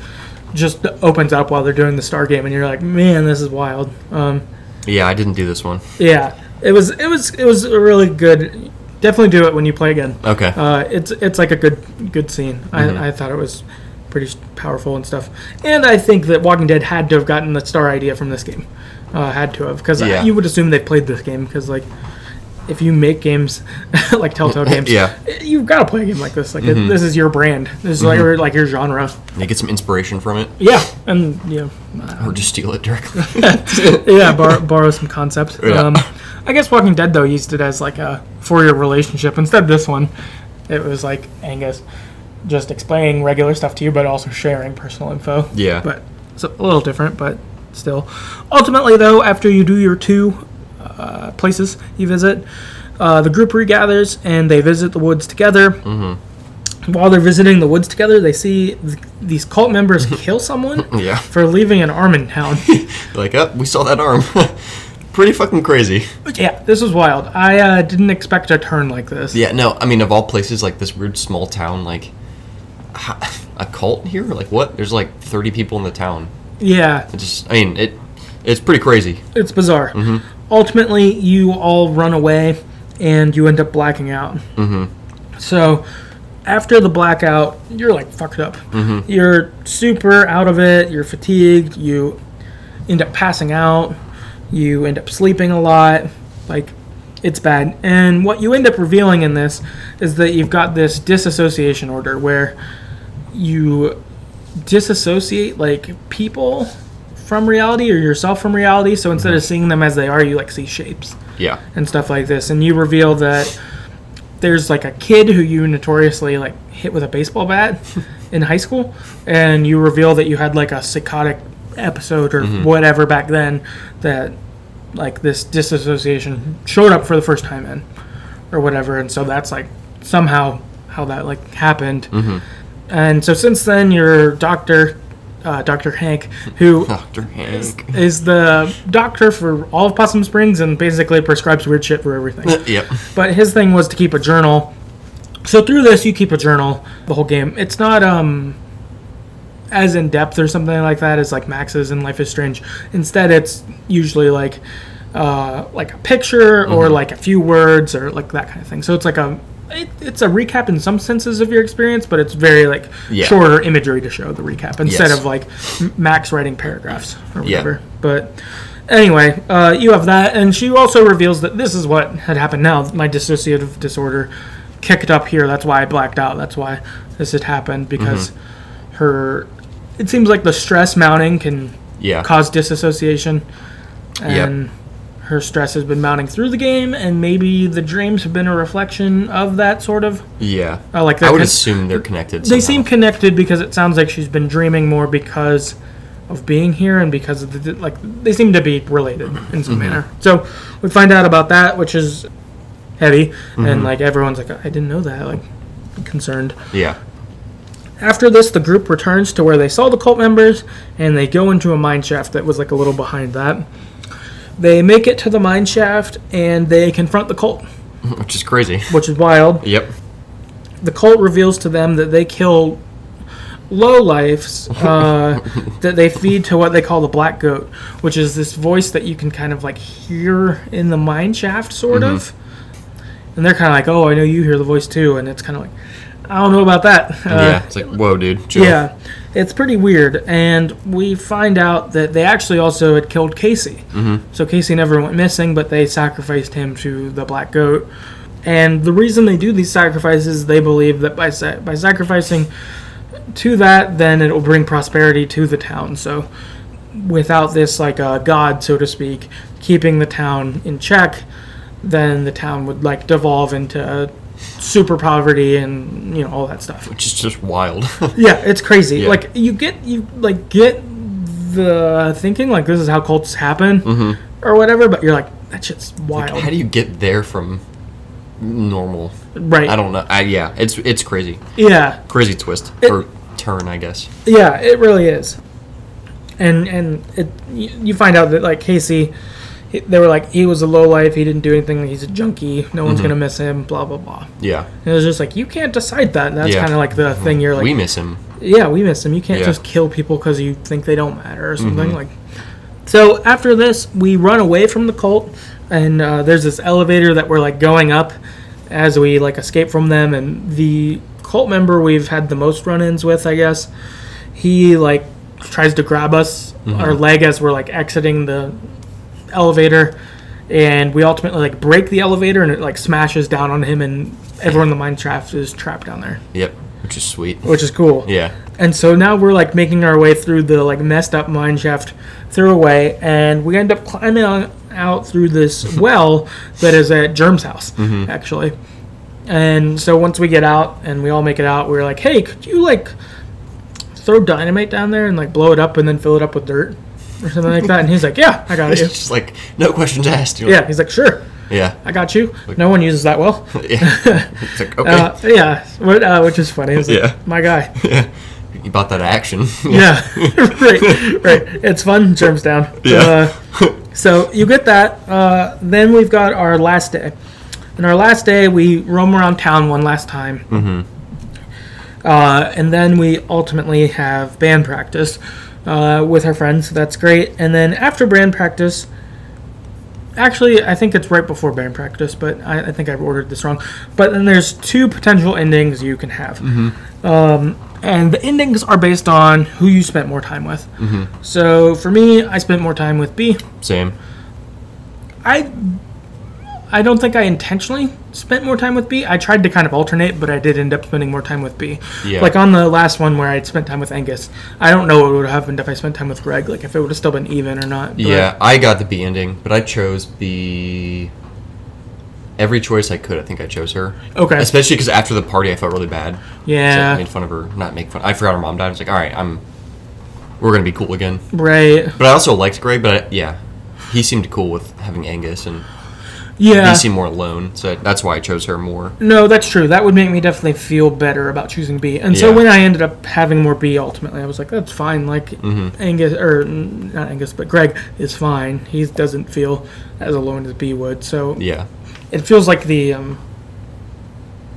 just opens up while they're doing the star game and you're like man this is wild. Um, yeah, I didn't do this one. yeah, it was it was it was a really good. Definitely do it when you play again. Okay. Uh, it's it's like a good good scene. Mm-hmm. I, I thought it was pretty powerful and stuff. And I think that Walking Dead had to have gotten the star idea from this game. Uh, had to have because Yeah. you would assume they played this game because like if you make games like Telltale games, Yeah. Mm-hmm. you've got to play a game like this. Like it, this is your brand. This is like your, like your genre. They get some inspiration from it, Yeah, and know, or just steal it directly. yeah, bor- borrow some concept. Yeah. Um, I guess Walking Dead though used it as like a four-year relationship. Instead, of this one, it was like Angus just explaining regular stuff to you, but also sharing personal info. Yeah. but it's a little different, but still. Ultimately, though, after you do your two uh, places you visit, uh, the group regathers and they visit the woods together. Mm-hmm. While they're visiting the woods together, they see th- these cult members kill someone yeah. for leaving an arm in town. Like, oh, we saw that arm. Pretty fucking crazy. Yeah, this was wild. I uh, didn't expect a turn like this. Yeah, no, I mean, of all places, like this weird small town, like a cult here? Like what? There's like 30 people in the town. Yeah, It just, I mean, it, it's pretty crazy. it's bizarre. Mm-hmm. Ultimately, you all run away and you end up blacking out. Mm-hmm. So, after the blackout, you're like fucked up. Mm-hmm. You're super out of it. You're fatigued. You end up passing out. You end up sleeping a lot. Like, it's bad. And what you end up revealing in this is that you've got this disassociation order where you disassociate like people from reality or yourself from reality. So instead of seeing them as they are, you like see shapes Yeah. and stuff like this. And you reveal that there's like a kid who you notoriously like hit with a baseball bat in high school, and you reveal that you had like a psychotic episode or whatever back then that like this disassociation showed up for the first time in. or whatever, and so that's like somehow how that like happened. Mm-hmm. And so since then, your doctor, uh, Doctor Hank, who Dr. Hank. is the doctor for all of Possum Springs and basically prescribes weird shit for everything. yep. but his thing was to keep a journal. So through this, you keep a journal the whole game. It's not um as in depth or something like that as like Max's in Life is Strange. Instead, it's usually like uh, like a picture Mm-hmm. or like a few words or like that kind of thing. So it's like a it, it's a recap in some senses of your experience, but it's very like Yeah. shorter imagery to show the recap instead Yes. of like Max writing paragraphs or Yeah. whatever. But anyway, uh, you have that, and she also reveals that this is what had happened. Now my dissociative disorder kicked up here. That's why I blacked out. That's why this had happened because Mm-hmm. her. It seems like the stress mounting can Yeah. cause disassociation, Yep. Her stress has been mounting through the game, and maybe the dreams have been a reflection of that sort of. Yeah. Uh, like I would con- assume they're connected. They somehow. seem connected because it sounds like she's been dreaming more because of being here and because of the like they seem to be related in some manner. So we find out about that, which is heavy, and like everyone's like, I didn't know that, like concerned. Yeah. After this, the group returns to where they saw the cult members, and they go into a mine shaft that was like a little behind that. They make it to the mine shaft and they confront the cult, Which is crazy. which is wild. Yep. the cult reveals to them that they kill low lifes uh, that they feed to what they call the black goat, which is this voice that you can kind of like hear in the mine shaft, sort of. And they're kind of like, "Oh, I know you hear the voice too," and it's kind of like, "I don't know about that." Uh, yeah. It's like, whoa, dude. Chill. yeah, it's pretty weird. And we find out that they actually also had killed Casey. Mm-hmm. So Casey never went missing, but they sacrificed him to the black goat. And the reason they do these sacrifices, they believe that by sa- by sacrificing to that, then it will bring prosperity to the town. So without this, like a god, so to speak, keeping the town in check, then the town would like devolve into super poverty and you know all that stuff. Which is just wild. Yeah, it's crazy. Yeah. Like you get you like get the thinking like this is how cults happen mm-hmm. or whatever, but you're like that shit's wild, How do you get there from normal? right? I don't know. I, yeah, it's it's crazy. Yeah, Crazy twist It- or turn, I guess. yeah, it really is. And and it you find out that like Casey, he, they were like he was a low life. He didn't do anything. He's a junkie. No one's gonna miss him. Blah blah blah. Yeah. And it was just like you can't decide that. And that's Yeah. kind of like the thing. You're like we miss him. yeah, we miss him. You can't Yeah. just kill people because you think they don't matter or something Mm-hmm. like. So after this, we run away from the cult, and uh, there's this elevator that we're like going up as we like escape from them, and the cult member we've had the most run-ins with, I guess, he like tries to grab us Mm-hmm. our leg as we're like exiting the elevator. And we ultimately like break the elevator and it like smashes down on him and everyone in the mine shaft is trapped down there, Yep. Which is sweet. which is cool. Yeah. And so now we're like making our way through the like messed up mine shaft through a way, and we end up climbing on, out through this well that is at Germ's house, mm-hmm. actually. And so once we get out and we all make it out, we're like, hey, could you like throw dynamite down there and like blow it up and then fill it up with dirt or something like that? And he's like, yeah, I got It's you. just like no questions asked. You're Yeah, he's like, sure, yeah. I got you. No one uses that well. yeah. It's like okay. Uh, yeah, what, uh, which is funny. It's like, Yeah. my guy. yeah. You bought that action. Yeah, right, right. It's fun, germs down. Yeah. Uh, so you get that. Uh, then we've got our last day. And our last day, we roam around town one last time. Mm-hmm. Uh, and then we ultimately have band practice uh, with our friends. That's great. And then after band practice, actually, I think it's right before band practice, but I, I think I've ordered this wrong. But then there's two potential endings you can have. Um, and the endings are based on who you spent more time with. So for me, I spent more time with Bea. Same. I I don't think I intentionally spent more time with Bea. I tried to kind of alternate, but I did end up spending more time with Bea. Yeah. Like on the last one where I spent time with Angus, I don't know what would have happened if I spent time with Greg. Like if it would have still been even or not. Yeah, I got the Bea ending, but I chose Bea. Every choice I could, I think I chose her. Okay. Especially because after the party, I felt really bad. So I Yeah. made fun of her. Not make fun. I forgot her mom died. I was like, all right, I'm. We're gonna be cool again. Right. But I also liked Greg. But I, yeah, he seemed cool with having Angus and Yeah. Seemed more alone, so that's why I chose her more. No, that's true. That would make me definitely feel better about choosing Bea. And so Yeah. when I ended up having more Bea, ultimately, I was like, that's fine. Like Mm-hmm. Angus, or not Angus, but Greg is fine. He doesn't feel as alone as Bea would. So Yeah. it feels like the, um,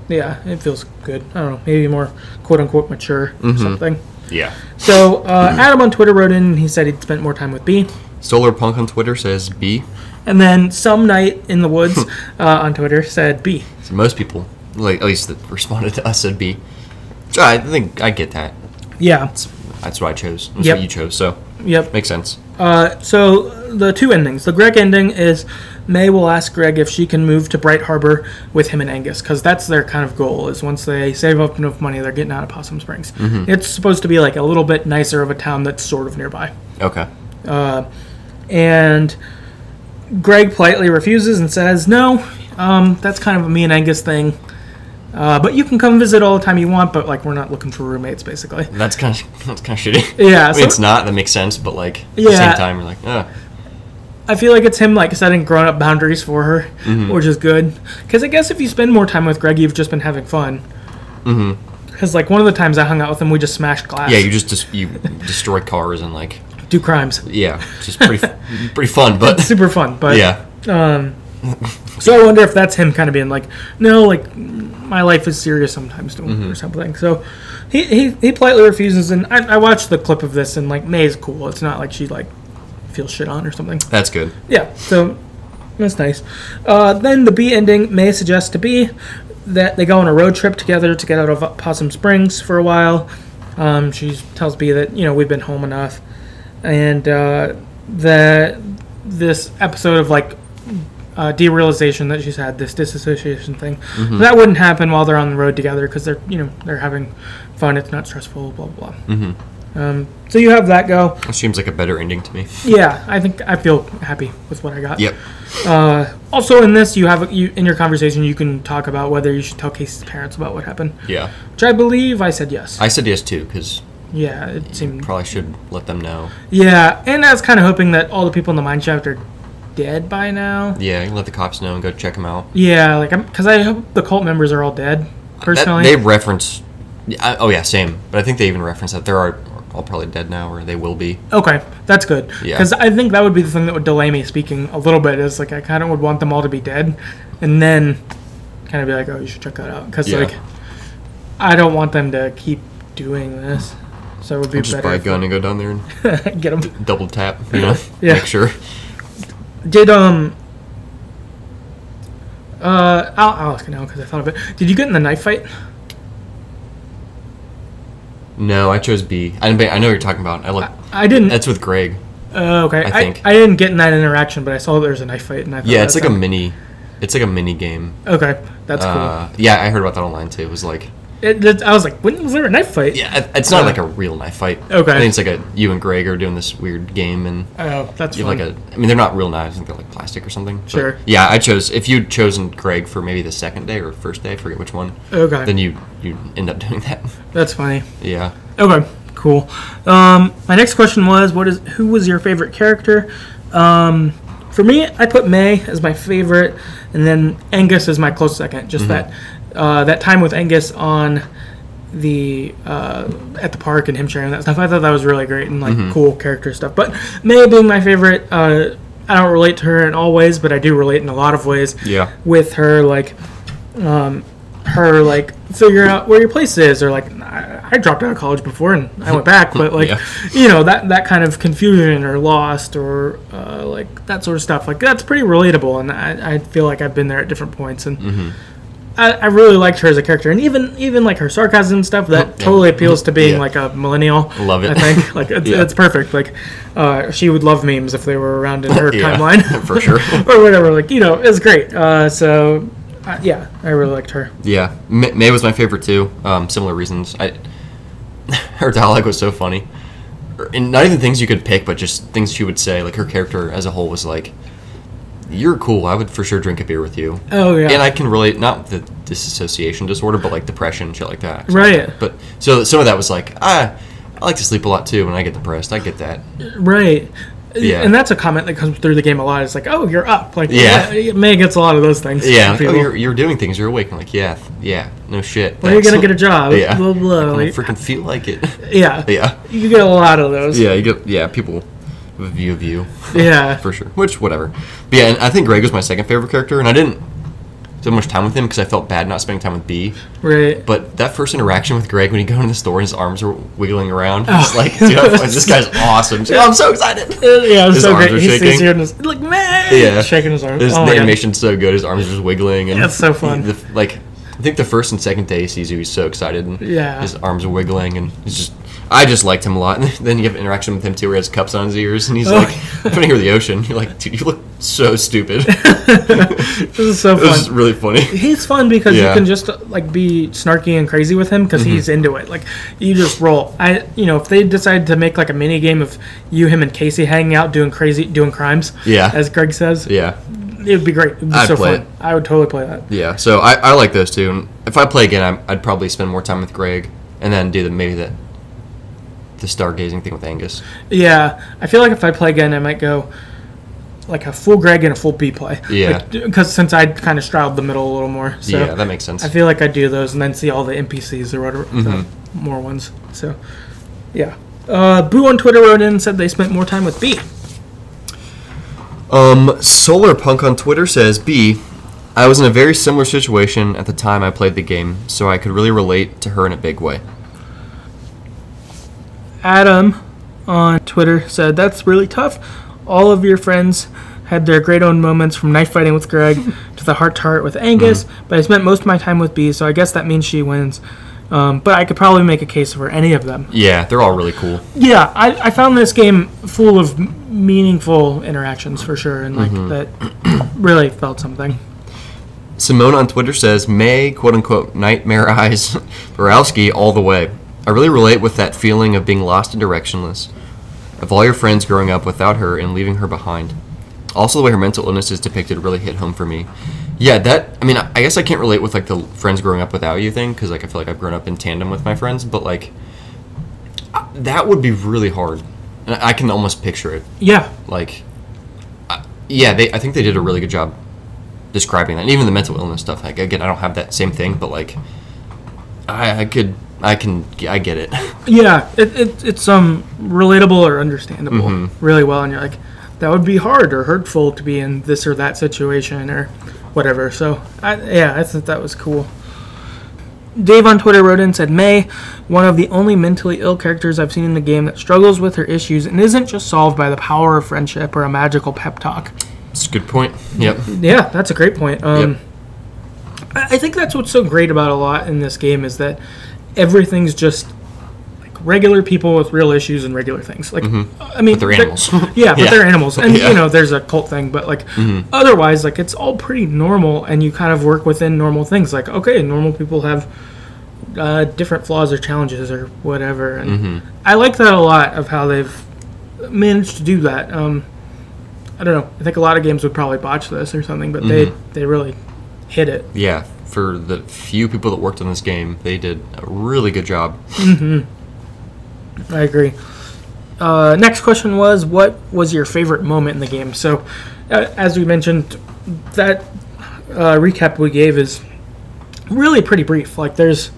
yeah, it feels good. I don't know, maybe more quote unquote mature or Mm-hmm. something. Yeah. So uh, Adam on Twitter wrote in. He said he'd spent more time with Bea. Solar Punk on Twitter says Bea. And then some night in the woods uh, on Twitter said Bea. So most people, like at least that responded to us, said Bea. So I think I get that. Yeah. That's, that's what I chose. That's Yep. what you chose. So Yep. makes sense. Uh, so the two endings. The Greg ending is Mae will ask Greg if she can move to Bright Harbor with him and Angus because that's their kind of goal. Is once they save up enough money, they're getting out of Possum Springs. It's supposed to be like a little bit nicer of a town that's sort of nearby. Okay. And Greg politely refuses and says, "No, um, that's kind of a me and Angus thing." Uh, but you can come visit all the time you want, but like we're not looking for roommates, basically. That's kind of that's kind of shitty. Yeah, I mean, so- it's not. That makes sense, but like at the Yeah. same time, you're like, ah, I feel like it's him like setting grown up boundaries for her, Mm-hmm. which is good. Because I guess if you spend more time with Greg, you've just been having fun. mm-hmm. Because like one of the times I hung out with him, we just smashed glass. Yeah, you just just you destroy cars and like do crimes. yeah, it's just pretty pretty fun, but Super fun, but yeah, Um, so I wonder if that's him kind of being like, no, like my life is serious sometimes, don't Mm-hmm. or something. So he, he he politely refuses, and I, I watched the clip of this, and like Mae's cool. It's not like she like feels shit on or something. that's good. Yeah, so that's nice. Uh, then the Bea ending, Mae suggests to Bea that they go on a road trip together to get out of Possum Springs for a while. Um, she tells Bea that you know we've been home enough, and uh, that this episode of like uh, derealization that she's had, this disassociation thing, that wouldn't happen while they're on the road together because they're you know they're having fun. It's not stressful. Blah blah. blah. Mhm. Um, so you have that go. It seems like a better ending to me. Yeah, I think I feel happy with what I got. Yep. Uh, also, in this, you have you in your conversation, you can talk about whether you should tell Casey's parents about what happened, Yeah. which I believe I said yes. I said yes too because yeah, it seemed. probably should let them know. Yeah, and I was kind of hoping that all the people in the mine shaft are dead by now. Yeah, you let the cops know and go check them out. Yeah, like I'm because I hope the cult members are all dead. That- Personally, they reference. I- Oh yeah, same. But I think they even reference that there are all probably dead now, or they will be. okay, that's good. Yeah. Because I think that would be the thing that would delay me speaking a little bit. Is like I kind of would want them all to be dead, and then kind of be like, oh, you should check that out. Because Yeah. like I don't want them to keep doing this. So it would be Just better buy a if- gun and go down there and get them. double tap. You know, Yeah. make sure. Did um uh I'll, I'll ask it now because I thought of it. Did you get in the knife fight? No, I chose Bea. I, I know what you're talking about. I like. I didn't. That's with Greg. Uh, okay, I, think. I didn't get in that interaction, but I saw there was a knife fight, and I thought Yeah, it's like a mini. It's like a mini game. okay. That's cool. Uh, yeah, I heard about that online too. It was like. It, it- I was like, when was there a knife fight? yeah, it- it's not Uh, like a real knife fight. Okay. I think it's like a you and Greg are doing this weird game, and Oh, that's you like a. I mean, they're not real knives. I think they're like plastic or something. But Sure. yeah, I chose. If you'd chosen Greg for maybe the second day or first day, I forget which one. okay. Then you you end up doing that. that's funny. yeah. Okay, cool. Um, my next question was, what is who was your favorite character? Um, for me, I put Mae as my favorite, and then Angus as my close second. Just that uh, that time with Angus on the uh, at the park and him sharing that stuff. I thought that was really great and like cool character stuff. But Mae being my favorite, uh, I don't relate to her in all ways, but I do relate in a lot of ways Yeah. with her like um, her like figure out where your place is or like I, I dropped out of college before and I went back but like Yeah. you know that that kind of confusion or lost or uh, like that sort of stuff like that's pretty relatable and I, I feel like I've been there at different points and Mm-hmm. I, I really liked her as a character and even even like her sarcasm and stuff that yeah. totally appeals to being Yeah. like a millennial Love it. I think like it's, Yeah. it's perfect like uh, she would love memes if they were around in her timeline for sure. or whatever like you know it's great uh, so uh, yeah I really liked her Yeah, Mae, Mae was my favorite too. Um, similar reasons. I her dialogue was so funny, and not even things you could pick, but just things she would say. Like her character as a whole was like, "You're cool. I would for sure drink a beer with you." oh yeah And I can relate not the disassociation disorder, but like depression, shit like that. Right. But so some of that was like, ah, I like to sleep a lot too when I get depressed. I get that. Right. Yeah. And that's a comment that comes through the game a lot. It's like, oh, you're up. Like, Yeah. yeah, Mae gets a lot of those things. Yeah, like, oh, you're, you're doing things. You're awake. I'm like, yeah, yeah, no shit. Are you're gonna get a job? Yeah, Blah, blah, Like, when I like- freaking feel like it. yeah. yeah, You get a lot of those. yeah. You get yeah. People view of you Yeah. for sure. Which whatever. But yeah, and I think Greg was my second favorite character, and I didn't spend much time with him because I felt bad not spending time with Bea. Right. But that first interaction with Greg when he go in the store and his arms are wiggling around, Oh. it's like, dude, this guy's awesome. Like, oh, I'm so excited. Yeah, it His so arms great. are He sees shaking. you and is like, man, Yeah, shaking his arms. His, oh, the God. animation's so good. His arms are just wiggling, and That's so fun. the- like, I think the first and second day he sees you, he's so excited. And Yeah. his arms are wiggling, and he's just. I just liked him a lot. And then you have interaction with him too, where he has cups on his ears, and he's Oh. like, "I'm putting over the ocean." You're like, "Dude, you look so stupid." This is so was fun. really funny. He's fun because Yeah. you can just like be snarky and crazy with him because mm-hmm. he's into it. Like you just roll. I, you know, if they decide to make like a mini game of you, him, and Casey hanging out doing crazy, doing crimes, Yeah. as Greg says, Yeah, it would be great. It'd be I'd so play fun. it. I would totally play that. yeah. So I, I like those two. And if I play again, I'm, I'd probably spend more time with Greg, and then do the maybe the the stargazing thing with Angus. Yeah, I feel like if I play again, I might go like a full Greg and a full Bea play. Yeah. because since I kind of straddled the middle a little more, so yeah, that makes sense. I feel like I do those and then see all the NPCs or whatever, the Mm-hmm. more ones. So, yeah. Uh, Boo on Twitter wrote in and said they spent more time with Bea. Um, Solar Punk on Twitter says, B, I was in a very similar situation at the time I played the game, so I could really relate to her in a big way. Adam on Twitter said that's really tough. All of your friends had their great own moments from knife fighting with Greg to the heart to heart with Angus, Mm-hmm. but I spent most of my time with Bea, so I guess that means she wins. Um, but I could probably make a case for any of them. Yeah, they're all really cool. Yeah, I, I found this game full of meaningful interactions for sure, and like Mm-hmm. that really felt something. Simone on Twitter says, Mae, quote unquote, nightmare eyes, Borowski all the way. I really relate with that feeling of being lost and directionless, of all your friends growing up without her and leaving her behind. Also, the way her mental illness is depicted really hit home for me. Yeah, that, I mean, I guess I can't relate with like the friends growing up without you thing, because like I feel like I've grown up in tandem with my friends, but like, that would be really hard. And I can almost picture it. Yeah, Like, I- yeah, they, I think they did a really good job describing that. And even the mental illness stuff. Like, again, I don't have that same thing, but like, I, I could, I can, I get it. yeah, it, it, it's um relatable or understandable Mm-hmm. really well, and you're like, that would be hard or hurtful to be in this or that situation or whatever. So, I, yeah, I thought that was cool. Dave on Twitter wrote in and said, Mae, one of the only mentally ill characters I've seen in the game that struggles with her issues and isn't just solved by the power of friendship or a magical pep talk. It's a good point. Yep. Yeah, that's a great point. Um, Yep. I think that's what's so great about a lot in this game is that everything's just like regular people with real issues and regular things. Like, I mean, Mm-hmm. But they're animals. yeah, but Yeah. they're animals, and Yeah. Mm-hmm. you know, there's a cult thing, but like otherwise, like it's all pretty normal, and you kind of work within normal things. Like, okay, normal people have uh, different flaws or challenges or whatever, and Mm-hmm. I like that a lot of how they've managed to do that. Um, I don't know. I think a lot of games would probably botch this or something, but they Mm-hmm. they really hit it. Yeah. For the few people that worked on this game, they did a really good job. I agree. Uh, next question was, what was your favorite moment in the game? So, uh, as we mentioned, that uh, recap we gave is really pretty brief. Like, there's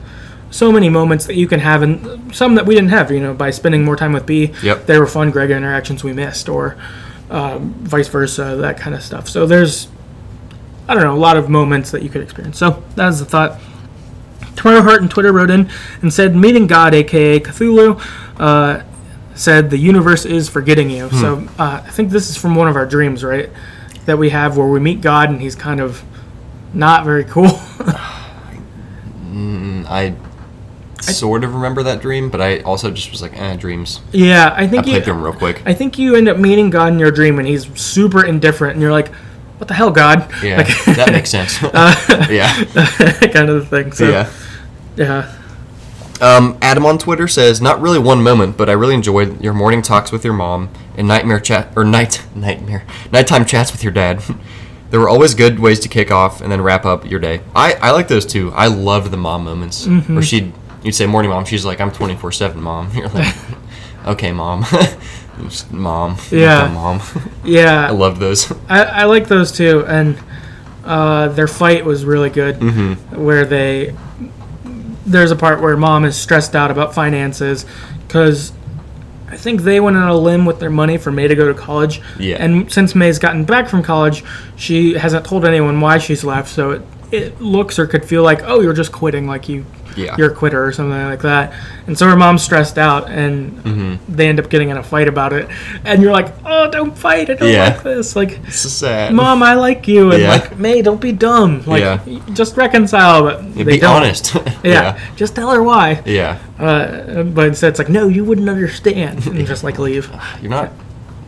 so many moments that you can have, and some that we didn't have. You know, by spending more time with Bea, Yep. there were fun Greg interactions we missed, or um, vice versa, that kind of stuff. So there's, I don't know, a lot of moments that you could experience. So that was the thought. Tomorrow Heart on Twitter wrote in and said, meeting God, aka Cthulhu, uh, said the universe is forgetting you. So uh, I think this is from one of our dreams, right? That we have where we meet God and he's kind of not very cool. Mm, I sort of remember that dream, but I also just was like, eh, dreams. yeah, I I think played you, them real quick. I think you end up meeting God in your dream and he's super indifferent and you're like, what the hell, God? Yeah, Like, that makes sense. yeah, kind of the thing. So, yeah. yeah. Um, Adam on Twitter says, "Not really one moment, but I really enjoyed your morning talks with your mom and nightmare chat or night nightmare nighttime chats with your dad. there were always good ways to kick off and then wrap up your day. I I like those too. I loved the mom moments where she'd you'd say morning mom. She's like, I'm 24 seven mom. You're like, okay mom. Mom. Yeah. Mom. Yeah, I love those. I, I like those too, and uh, their fight was really good. Mm-hmm. Where they, there's a part where mom is stressed out about finances because I think they went on a limb with their money for Mae to go to college. Yeah. And since Mae's gotten back from college, she hasn't told anyone why she's left. So it, it looks or could feel like, oh, you're just quitting, like you, Yeah. you're a quitter or something like that. And so her mom's stressed out, and Mm-hmm. they end up getting in a fight about it. And you're like, oh, don't fight! I don't Yeah. like this. Like, It's sad. Mom, I like you, and Yeah. like Mae, don't be dumb. Like, Yeah. just reconcile, but Yeah, be don't. honest. Yeah. just tell her why. Yeah. Uh, but instead, it's like, no, you wouldn't understand, and just like leave. You're not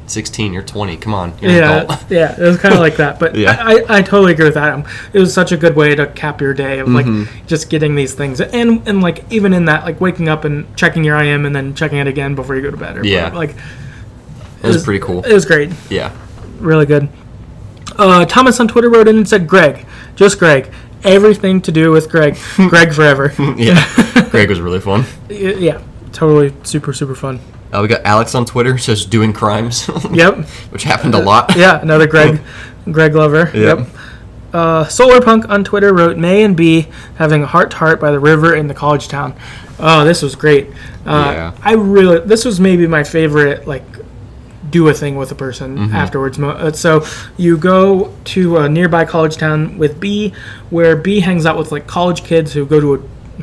16. You're 20. Come on. Yeah, yeah, it was kind of like that. But Yeah. I, I, I totally agree with Adam. It was such a good way to cap your day of like Mm-hmm. just getting these things, and and like even in that, like waking up and checking your IM and then checking it again before you go to bed. Or Yeah. like It was pretty cool. it was great. Yeah. really good. Uh, Thomas on Twitter wrote in and said, "Greg, just Greg, everything to do with Greg, Greg forever." Yeah. Greg was really fun. Yeah, totally super super fun. Uh, we got Alex on Twitter says doing crimes. Yep, Which happened a lot. yeah, another Greg, Greg lover. Yep. Yep. Uh, Solarpunk on Twitter wrote Mae and Bea having a heart to heart by the river in the college town. Oh, this was great. Uh, Yeah. I really this was maybe my favorite like do a thing with a person Mm-hmm. afterwards. Uh, So you go to a nearby college town with Bea, where Bea hangs out with like college kids who go to a,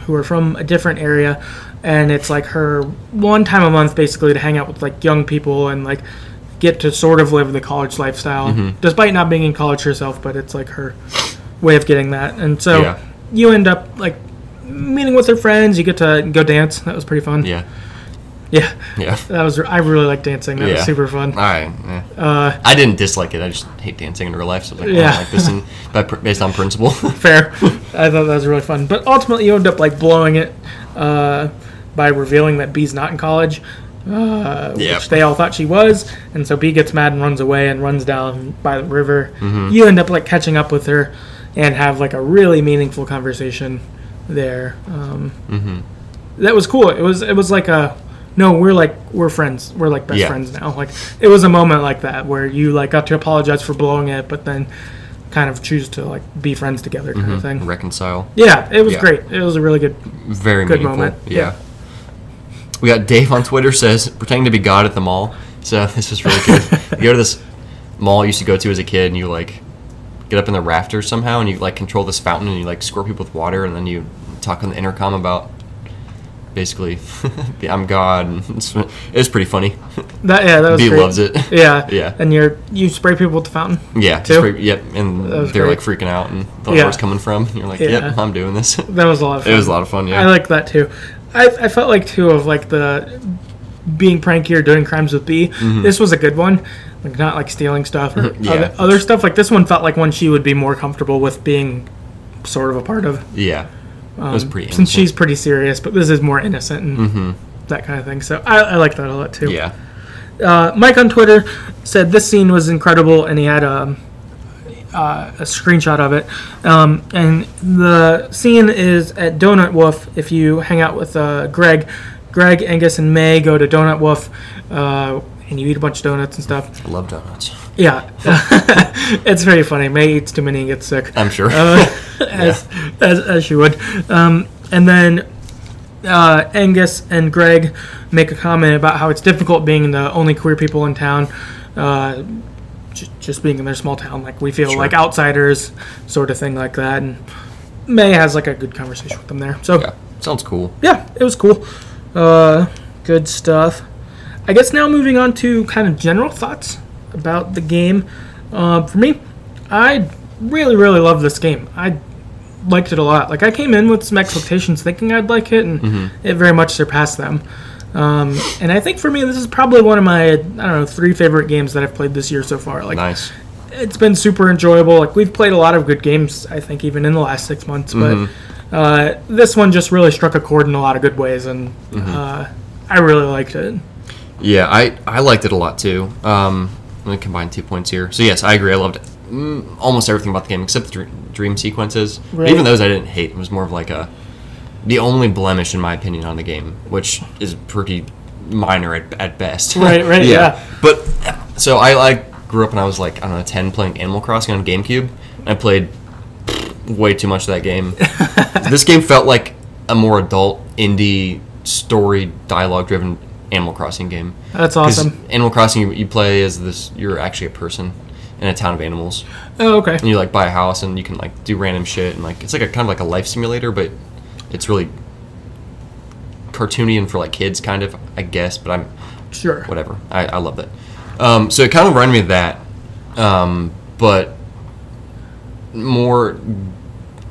who are from a different area, and it's like her one time a month basically to hang out with like young people and like get to sort of live the college lifestyle, Mm-hmm. despite not being in college herself. But it's like her way of getting that, and so Yeah. you end up like meeting with her friends. You get to go dance. That was pretty fun. Yeah. yeah. Yeah. That was I really like dancing. That Yeah. was super fun. All right. eh. Uh, I didn't dislike it. I just hate dancing in real life. So I was like, I Yeah. don't like this in, by, based on principle. fair. I thought that was really fun. But ultimately, you end up like blowing it uh, by revealing that Bea's not in college, uh, Yep. which they all thought she was. And so Bea gets mad and runs away and runs down by the river. Mm-hmm. You end up like catching up with her and have like a really meaningful conversation there. Um, Mm-hmm. That was cool. It was it was like a no, we're like we're friends. We're like best Yeah. friends now. Like it was a moment like that where you like got to apologize for blowing it, but then kind of choose to like be friends together kind of thing. Reconcile. Yeah, it was Yeah. great. It was a really good. Very Good meaningful. moment. Yeah. Yeah. We got Dave on Twitter says pretending to be God at the mall. So this was really good. you go to this mall you used to go to as a kid, and you like get up in the rafters somehow, and you like control this fountain, and you like squirt people with water, and then you talk on the intercom about basically I'm God. And it's, it was pretty funny. That yeah, that was Bea great. loves it. Yeah, Yeah. And you're you spray people with the fountain. Yeah, Too? pretty, yep, and they're great. like freaking out, and the Yeah. where's coming from. You're like, Yeah. yep, I'm doing this. That was a lot of fun. it was a lot of fun. Yeah, I like that too. I, I felt like too of like the being pranky or doing crimes with Bea. This was a good one. Like not like stealing stuff or Mm-hmm. Yeah. other, other stuff. Like this one felt like one she would be more comfortable with being sort of a part of. yeah. it was Um, pretty. since innocent. she's pretty serious, but this is more innocent and Mhm. that kind of thing. So I, I like that a lot too. yeah, Uh, Mike on Twitter said this scene was incredible, and he had a, uh, a screenshot of it. Um, and the scene is at Donut Wolf. If you hang out with uh, Greg, Greg, Angus, and Mae go to Donut Wolf, uh, and you eat a bunch of donuts and stuff. I love donuts. Yeah, it's very funny. Mae eats too many and gets sick I'm sure. uh, as, as as she would. Um, and then uh, Angus and Greg make a comment about how it's difficult being the only queer people in town. Uh, just being in their small town, like we feel Sure. like outsiders, sort of thing like that. And Mae has like a good conversation with them there. So yeah, sounds cool. yeah, it was cool. Uh, good stuff. I guess now moving on to kind of general thoughts about the game. Uh, for me, I really, really love this game. I liked it a lot. Like I came in with some expectations, thinking I'd like it, and Mm-hmm. it very much surpassed them. Um, and I think for me, this is probably one of my I don't know three favorite games that I've played this year so far. Like Nice. it's been super enjoyable. Like we've played a lot of good games, I think, even in the last six months. But uh, this one just really struck a chord in a lot of good ways, and uh, I really liked it. Yeah, I, I liked it a lot too. Um, let me combine two points here. So yes, I agree. I loved mm, almost everything about the game except the dream sequences. Right. even those I didn't hate. It was more of like a the only blemish in my opinion on the game, which is pretty minor at, at best. Right, right, yeah. But so I like grew up and I was like I don't know ten playing Animal Crossing on GameCube. And I played way too much of that game. this game felt like a more adult indie story dialogue driven Animal Crossing game. That's 'Cause awesome. Animal Crossing, you, you play as this. You're actually a person in a town of animals, Oh, okay. and you like buy a house, and you can like do random shit, and like it's like a kind of like a life simulator, but it's really cartoony and for like kids, kind of, I guess. But I'm Sure. whatever. I, I love that. Um, so it kind of reminded me of that, um, but more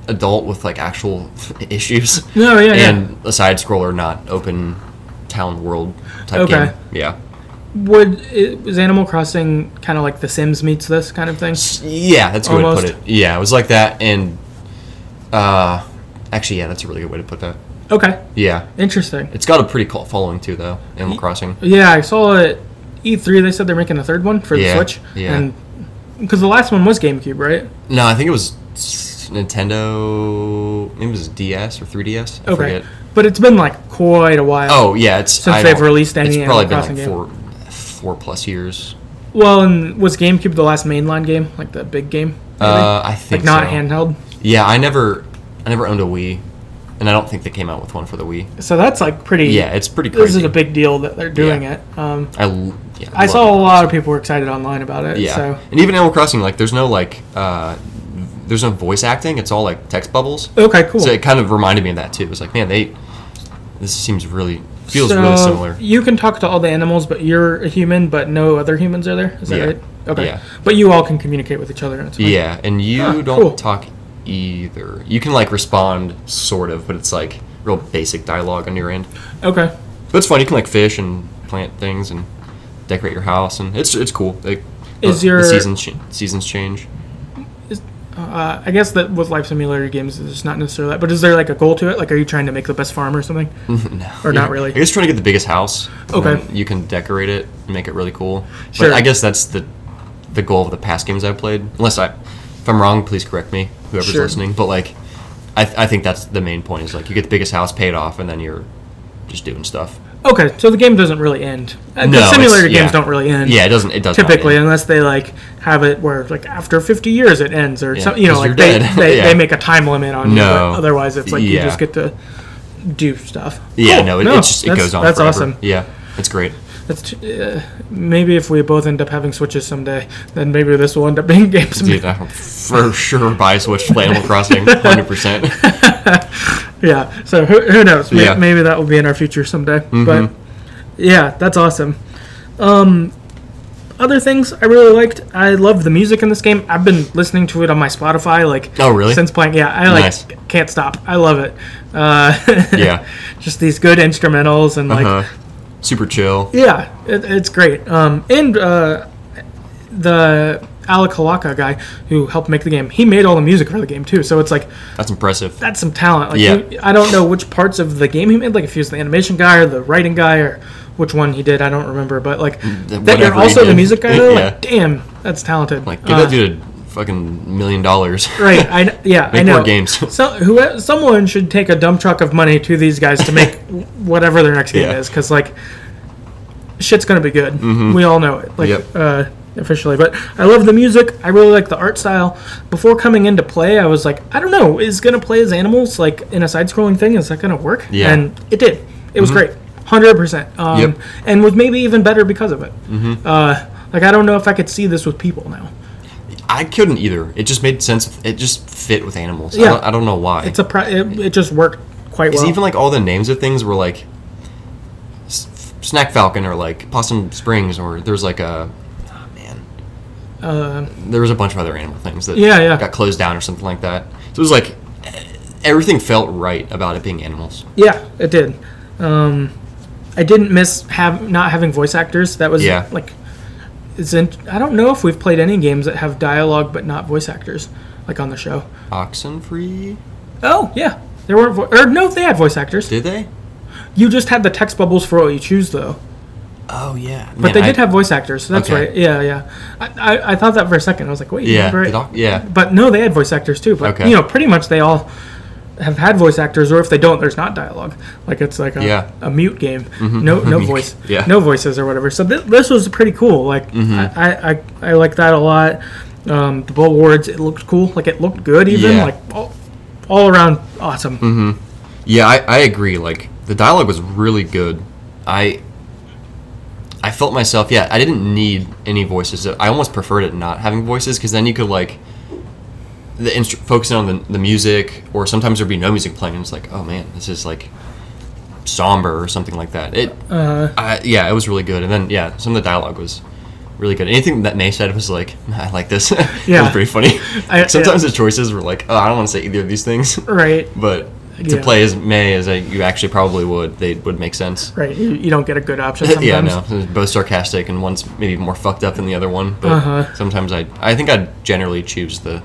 adult with like actual issues. No, yeah, yeah. and a side scroller, not open town world type Okay. game. Yeah. Would it, was Animal Crossing kind of like The Sims meets this kind of thing? Yeah, that's a good way to put it. Yeah, it was like that, and uh, actually, yeah, that's a really good way to put that. Okay, Yeah, interesting. it's got a pretty cult following too, though. Animal Crossing. Yeah, I saw it. E3 they said they're making a third one for the Switch. yeah. And because the last one was GameCube, right? No, I think it was Nintendo. Maybe it was DS or 3DS. I Okay. forget. But it's been like quite a while. Oh yeah, it's Since I they've released any It's Animal probably been Crossing like four, four plus years. Well, and was GameCube the last mainline game, like the big game? Uh, I think like not so. handheld. Yeah, I never, I never owned a Wii, and I don't think they came out with one for the Wii. So that's like pretty. Yeah, it's pretty crazy. This is a big deal that they're doing Yeah. it. Um, I l- yeah, I saw a lot of people were excited online about it. Yeah, So and even Animal Crossing, like, there's no like, uh, there's no voice acting. It's all like text bubbles. okay, cool. So it kind of reminded me of that too. It was like, man, they, this seems really feels so really similar. You can talk to all the animals, but you're a human, but no other humans are there. Is that Yeah. right? Okay. Yeah. But you all can communicate with each other. And it's. Yeah, and you Huh, don't cool. talk either. You can like respond sort of, but it's like real basic dialogue on your end. Okay. But it's fun. You can like fish and plant things and decorate your house, and it's it's cool. Like, Is the, your- the seasons seasons change? Uh, I guess that with life simulator games, it's not necessarily that. But is there like a goal to it? Like, are you trying to make the best farm or something? no, Or not really? I guess trying to get the biggest house. Okay. You can decorate it and make it really cool. Sure. But I guess that's the the goal of the past games I've played. Unless I, if I'm wrong, please correct me, whoever's Sure. listening. But like, I I think that's the main point. Is like you get the biggest house paid off, and then you're just doing stuff. Okay, so the game doesn't really end. Uh, No, simulator games yeah. don't really end. Yeah, it doesn't. It does Typically, unless they like have it where like after 50 years it ends, or Yeah, some, you know, like they, they, Yeah. they make a time limit on you. No. But otherwise, it's like you just get to do stuff. Yeah, Cool. no, it, it just it goes on. That's forever. awesome. Yeah, it's great. That's t- uh, maybe if we both end up having switches someday, then maybe this will end up being games. Dude, would for sure buy a Switch to play Animal Crossing, hundred percent. Yeah. So who, who knows? May- Yeah. Mm-hmm. Maybe that will be in our future someday. But yeah, that's awesome. Um, other things I really liked. I love the music in this game. I've been listening to it on my Spotify like Oh, really? since playing. Yeah, I like Nice. can't stop. I love it. Uh, Yeah. just these good instrumentals and like Uh-huh. Super chill. yeah, it, it's great. Um, and uh, the Alec Holowka guy who helped make the game, he made all the music for the game too. So it's like That's impressive. that's some talent. Like Yeah. he- I don't know which parts of the game he made, like if he was the animation guy or the writing guy or which one he did. I don't remember, but like Mm, that you're also the music guy. Though, Yeah. Like damn, that's talented. Like, give Uh, that dude a fucking million dollars. Right, I yeah, I Make know. more games. So who someone should take a dump truck of money to these guys to make whatever their next game Yeah. is, because like shit's gonna be good. We all know it, like Yep. uh, officially. But I love the music. I really like the art style. Before coming into play, I was like, I don't know, is gonna play as animals like in a side-scrolling thing? Is that gonna work? Yeah. Mm-hmm. and it did. It was great, hundred percent. Um, Yep. And was maybe even better because of it. Mm-hmm. Uh, like I don't know if I could see this with people now. I couldn't either. It just made sense. It just fit with animals. I, Yeah. don't, I don't know why. It's a it, it just worked quite Because well. even like all the names of things were like S- Snack Falcon or like Possum Springs or there's like a oh man. Uh, there was a bunch of other animal things that Yeah, yeah. got closed down or something like that. So it was like eh, everything felt right about it being animals. Yeah, it did. Um, I didn't miss have not having voice actors. That was Yeah. like it's. In, I don't know if we've played any games that have dialogue but not voice actors, like on the show. Oxenfree? Oh yeah, there weren't. Vo- or no, they had voice actors. Did they? You just had the text bubbles for what you choose though. Oh yeah. But they did have voice actors. So that's Okay. right. Yeah, yeah. I, I, I thought that for a second. I was like, wait, Yeah, right. Oc- yeah. But no, they had voice actors too. But Okay. you know, pretty much they all. Have had voice actors, or if they don't, there's not dialogue. Like it's like a, Yeah. Mm-hmm. a mute game. No no voice. Yeah. No voices or whatever. So th- this was pretty cool. Like Mm-hmm. I, I, I like that a lot. Um, the Bull Awards, it looked cool. Like it looked good. Even Yeah. like all, all around awesome. Yeah, I, I agree. Like the dialogue was really good. I I felt myself. Yeah, I didn't need any voices. I almost preferred it not having voices because then you could like the instru- focusing on the, the music, or sometimes there'd be no music playing, and it's like, oh man, this is like somber or something like that. It, Uh, I, yeah, it was really good. And then yeah, some of the dialogue was really good. Anything that Mae said was like, I like this. it Yeah. was pretty funny. I- Sometimes yeah. the choices were like, oh, I don't want to say either of these things. right. But to Yeah. play as Mae as I, you actually probably would, they would make sense. Right. You, you don't get a good option sometimes. yeah, no, both sarcastic and one's maybe more fucked up than the other one. But Uh-huh. sometimes I, I think I'd generally choose the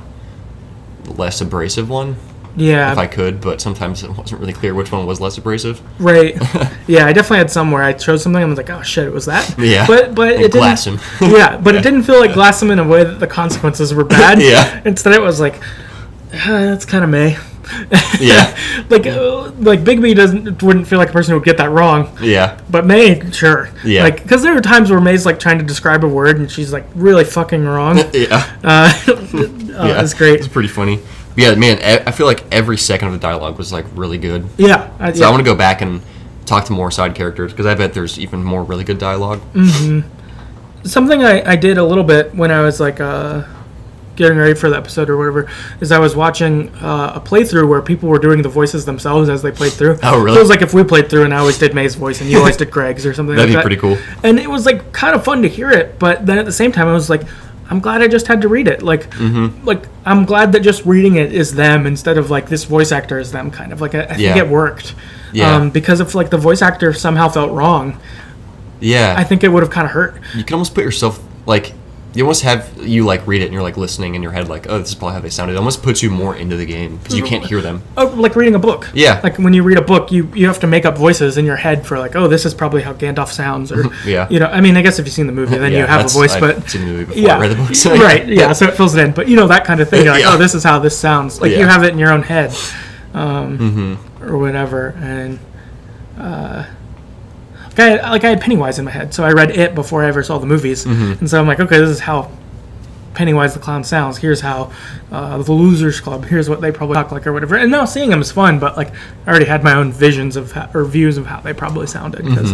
less abrasive one Yeah. if I could. But sometimes it wasn't really clear which one was less abrasive. Right. Yeah, I definitely had some where I chose something and I was like, oh shit, it was that. Yeah. But but And it didn't. yeah, but it didn't feel like glass him in a way that the consequences were bad. Yeah. Instead, it was like, uh, that's kind of Mae. Yeah. like uh, like Big Bea doesn't wouldn't feel like a person who would get that wrong. Yeah, But Mae, sure. Yeah. Like, because there are times where Mae's like trying to describe a word and she's like really fucking wrong. yeah, Uh, oh, yeah. It's great. It's pretty funny. But yeah, man, I feel like every second of the dialogue was like really good. Yeah. I, So yeah. I want to go back and talk to more side characters because I bet there's even more really good dialogue. something I, I did a little bit when I was like uh, getting ready for the episode or whatever is I was watching uh, a playthrough where people were doing the voices themselves as they played through. Oh, really? So it was like if we played through and I always did Mae's voice and you always did Greg's or something. That'd like be that. pretty cool. And it was like kind of fun to hear it, but then at the same time I was like. I'm glad I just had to read it. Like, Mm-hmm. like I'm glad that just reading it is them instead of like this voice actor is them. Kind of like I, I think Yeah. it worked. Yeah. Um, because if like the voice actor somehow felt wrong, Yeah, I think it would have kind of hurt. you can almost put yourself like you almost have you like read it and you're like listening in your head like oh this is probably how they sounded. It almost puts you more into the game because you can't hear them. Oh, like reading a book. Yeah. Like when you read a book, you you have to make up voices in your head for like, oh, this is probably how Gandalf sounds, or Yeah. you know. I mean, I guess if you've seen the movie, then you have a voice, I've but seen the movie before yeah, I read the books. right, yeah. So it fills it in, but you know that kind of thing. You're like, Yeah. oh, this is how this sounds. Like you have it in your own head, um, Mm-hmm. or whatever, and. Uh, like I, had, like I had Pennywise in my head, so I read it before I ever saw the movies, Mm-hmm. and so I'm like, okay, this is how Pennywise the clown sounds. Here's how uh, the Losers Club. Here's what they probably talk like or whatever. And now seeing them is fun, but like I already had my own visions of how, or views of how they probably sounded because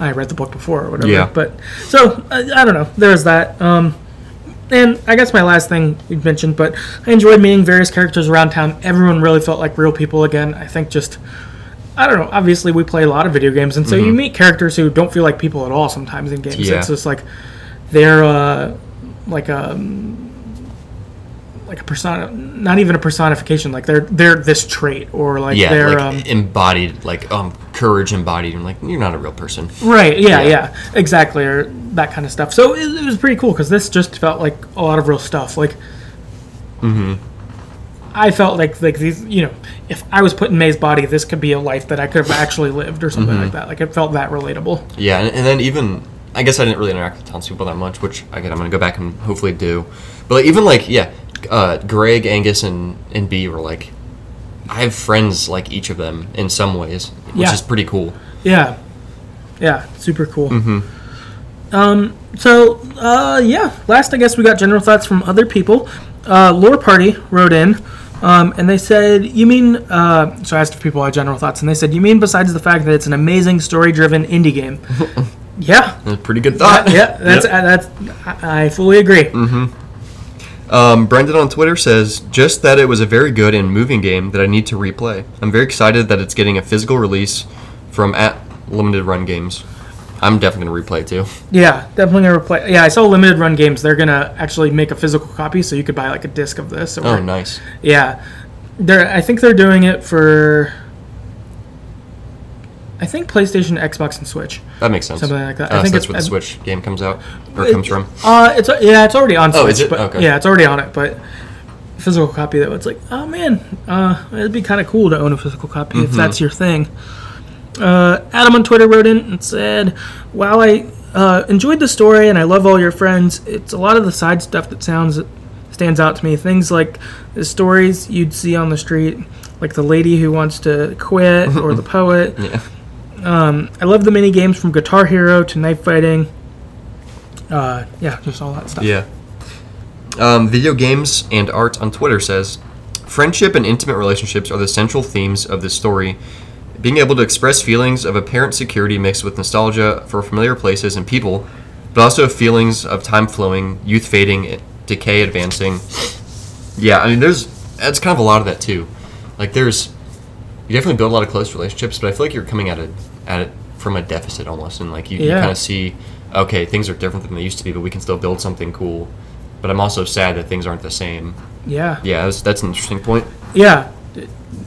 I read the book before or whatever. Mm-hmm. Yeah. But so I, I don't know. There's that. Um, and I guess my last thing you mentioned, but I enjoyed meeting various characters around town. Everyone really felt like real people again. I think just. I don't know. Obviously, we play a lot of video games, and so you meet characters who don't feel like people at all sometimes in games. Mm-hmm. Yeah. It's just like they're uh, like a like a persona, not even a personification. Like they're they're this trait, or like yeah, they're like um, embodied, like um, courage embodied. and like you're not a real person. right. Yeah, Yeah. yeah, exactly, or that kind of stuff. So it, it was pretty cool because this just felt like a lot of real stuff. Like, I felt like like these, you know, if I was put in Mae's body, this could be a life that I could have actually lived, or something like that. Like it felt that relatable. Yeah, and, and then even I guess I didn't really interact with townspeople that much, which again I'm gonna go back and hopefully do. But like, even like yeah, uh, Greg, Angus, and and Bea were like, I have friends like each of them in some ways, which Yeah. is pretty cool. Yeah, yeah, super cool. Um, so uh, yeah, last I guess we got general thoughts from other people. Uh, Lore Party wrote in, um, and they said, "You mean?" Uh, so I asked if people had general thoughts, and they said, "You mean besides the fact that it's an amazing story-driven indie game?" yeah, That's a pretty good thought. yeah, that's Yep. that's I, fully agree. Um, Brendan on Twitter says, just that it was a very good and moving game that I need to replay. I'm very excited that it's getting a physical release from at Limited Run Games. I'm definitely to replay too. Yeah, definitely gonna replay. Yeah, I saw limited run games. They're gonna actually make a physical copy, so you could buy like a disc of this. Or, Oh, nice. Yeah, they're. I think they're doing it for. I think PlayStation, Xbox, and Switch. That makes sense. Something like that. I Uh, think so that's it's- where the I- Switch game comes out, or it, comes from. Uh, it's yeah, it's already on Switch. Oh, is it? But, Okay. Yeah, it's already on it, but physical copy though, it's like, oh man, uh, it'd be kind of cool to own a physical copy if Mm-hmm. that's your thing. Uh, Adam on Twitter wrote in and said, "While I uh, enjoyed the story and I love all your friends, it's a lot of the side stuff that sounds stands out to me. Things like the stories you'd see on the street, like the lady who wants to quit or the poet. Yeah. Um, I love the mini games from Guitar Hero to knife fighting. Uh, yeah, just all that stuff. Yeah. Um, video games and art on Twitter says, friendship and intimate relationships are the central themes of this story. Being able to express feelings of apparent security mixed with nostalgia for familiar places and people, but also feelings of time flowing, youth fading, decay advancing. Yeah, I mean, there's that's kind of a lot of that too. Like, there's you definitely build a lot of close relationships, but I feel like you're coming at it at it from a deficit almost, and like you, you kind of see, okay, things are different than they used to be, but we can still build something cool. But I'm also sad that things aren't the same. Yeah. Yeah, that's, that's an interesting point. Yeah,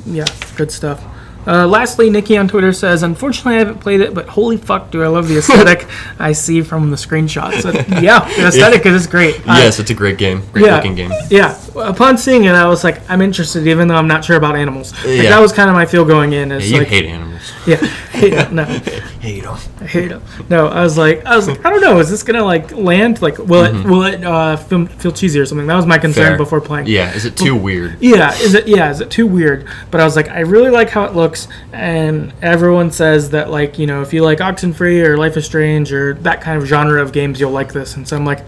yeah, good stuff. Uh, lastly, Nikki on Twitter says, "Unfortunately, I haven't played it, but holy fuck, do I love the aesthetic I see from the screenshots." So, yeah, the aesthetic is great. I- yes, it's a great game, great yeah, looking game. Yeah. Upon seeing it, I was like, I'm interested, even though I'm not sure about animals. Like, Yeah. That was kind of my feel going in. Is Yeah, you like, hate animals. Yeah, hate. No, Hate them. I hate them. No, I was like, I was like, I don't know. Is this gonna like land? Like, will it will it uh, feel, feel cheesy or something? That was my concern Mm-hmm. Fair. before playing. Yeah, is it too weird? Yeah, is it? Yeah, is it too weird? But I was like, I really like how it looks, and everyone says that like you know if you like Oxenfree or Life is Strange or that kind of genre of games, you'll like this. And so I'm like,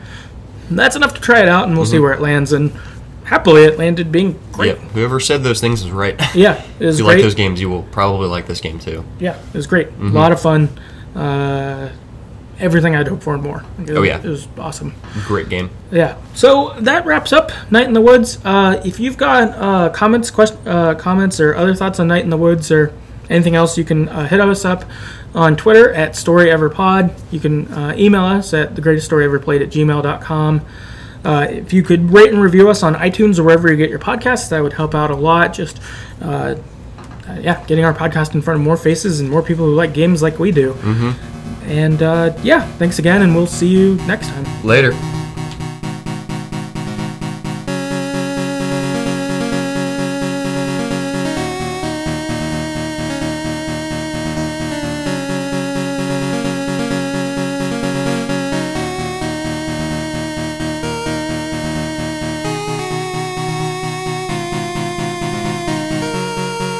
that's enough to try it out, and we'll see where it lands. And happily, it landed being great. Yeah, whoever said those things is right. Yeah, it was if you great. like those games, you will probably like this game too. yeah, it was great. Mm-hmm. A lot of fun. Uh, everything I'd hoped for and more. It Oh, was- yeah. it was awesome. Great game. Yeah. So that wraps up Night in the Woods. Uh, if you've got uh, comments, quest- uh, comments, or other thoughts on Night in the Woods, or anything else, you can uh, hit us up on Twitter at StoryEverPod. You can uh, email us at thegreateststoryeverplayed at gmail.com. Uh, if you could rate and review us on iTunes or wherever you get your podcasts, that would help out a lot. Just, uh, uh, yeah, getting our podcast in front of more faces and more people who like games like we do. Mm-hmm. And uh, yeah, thanks again, and we'll see you next time. Later.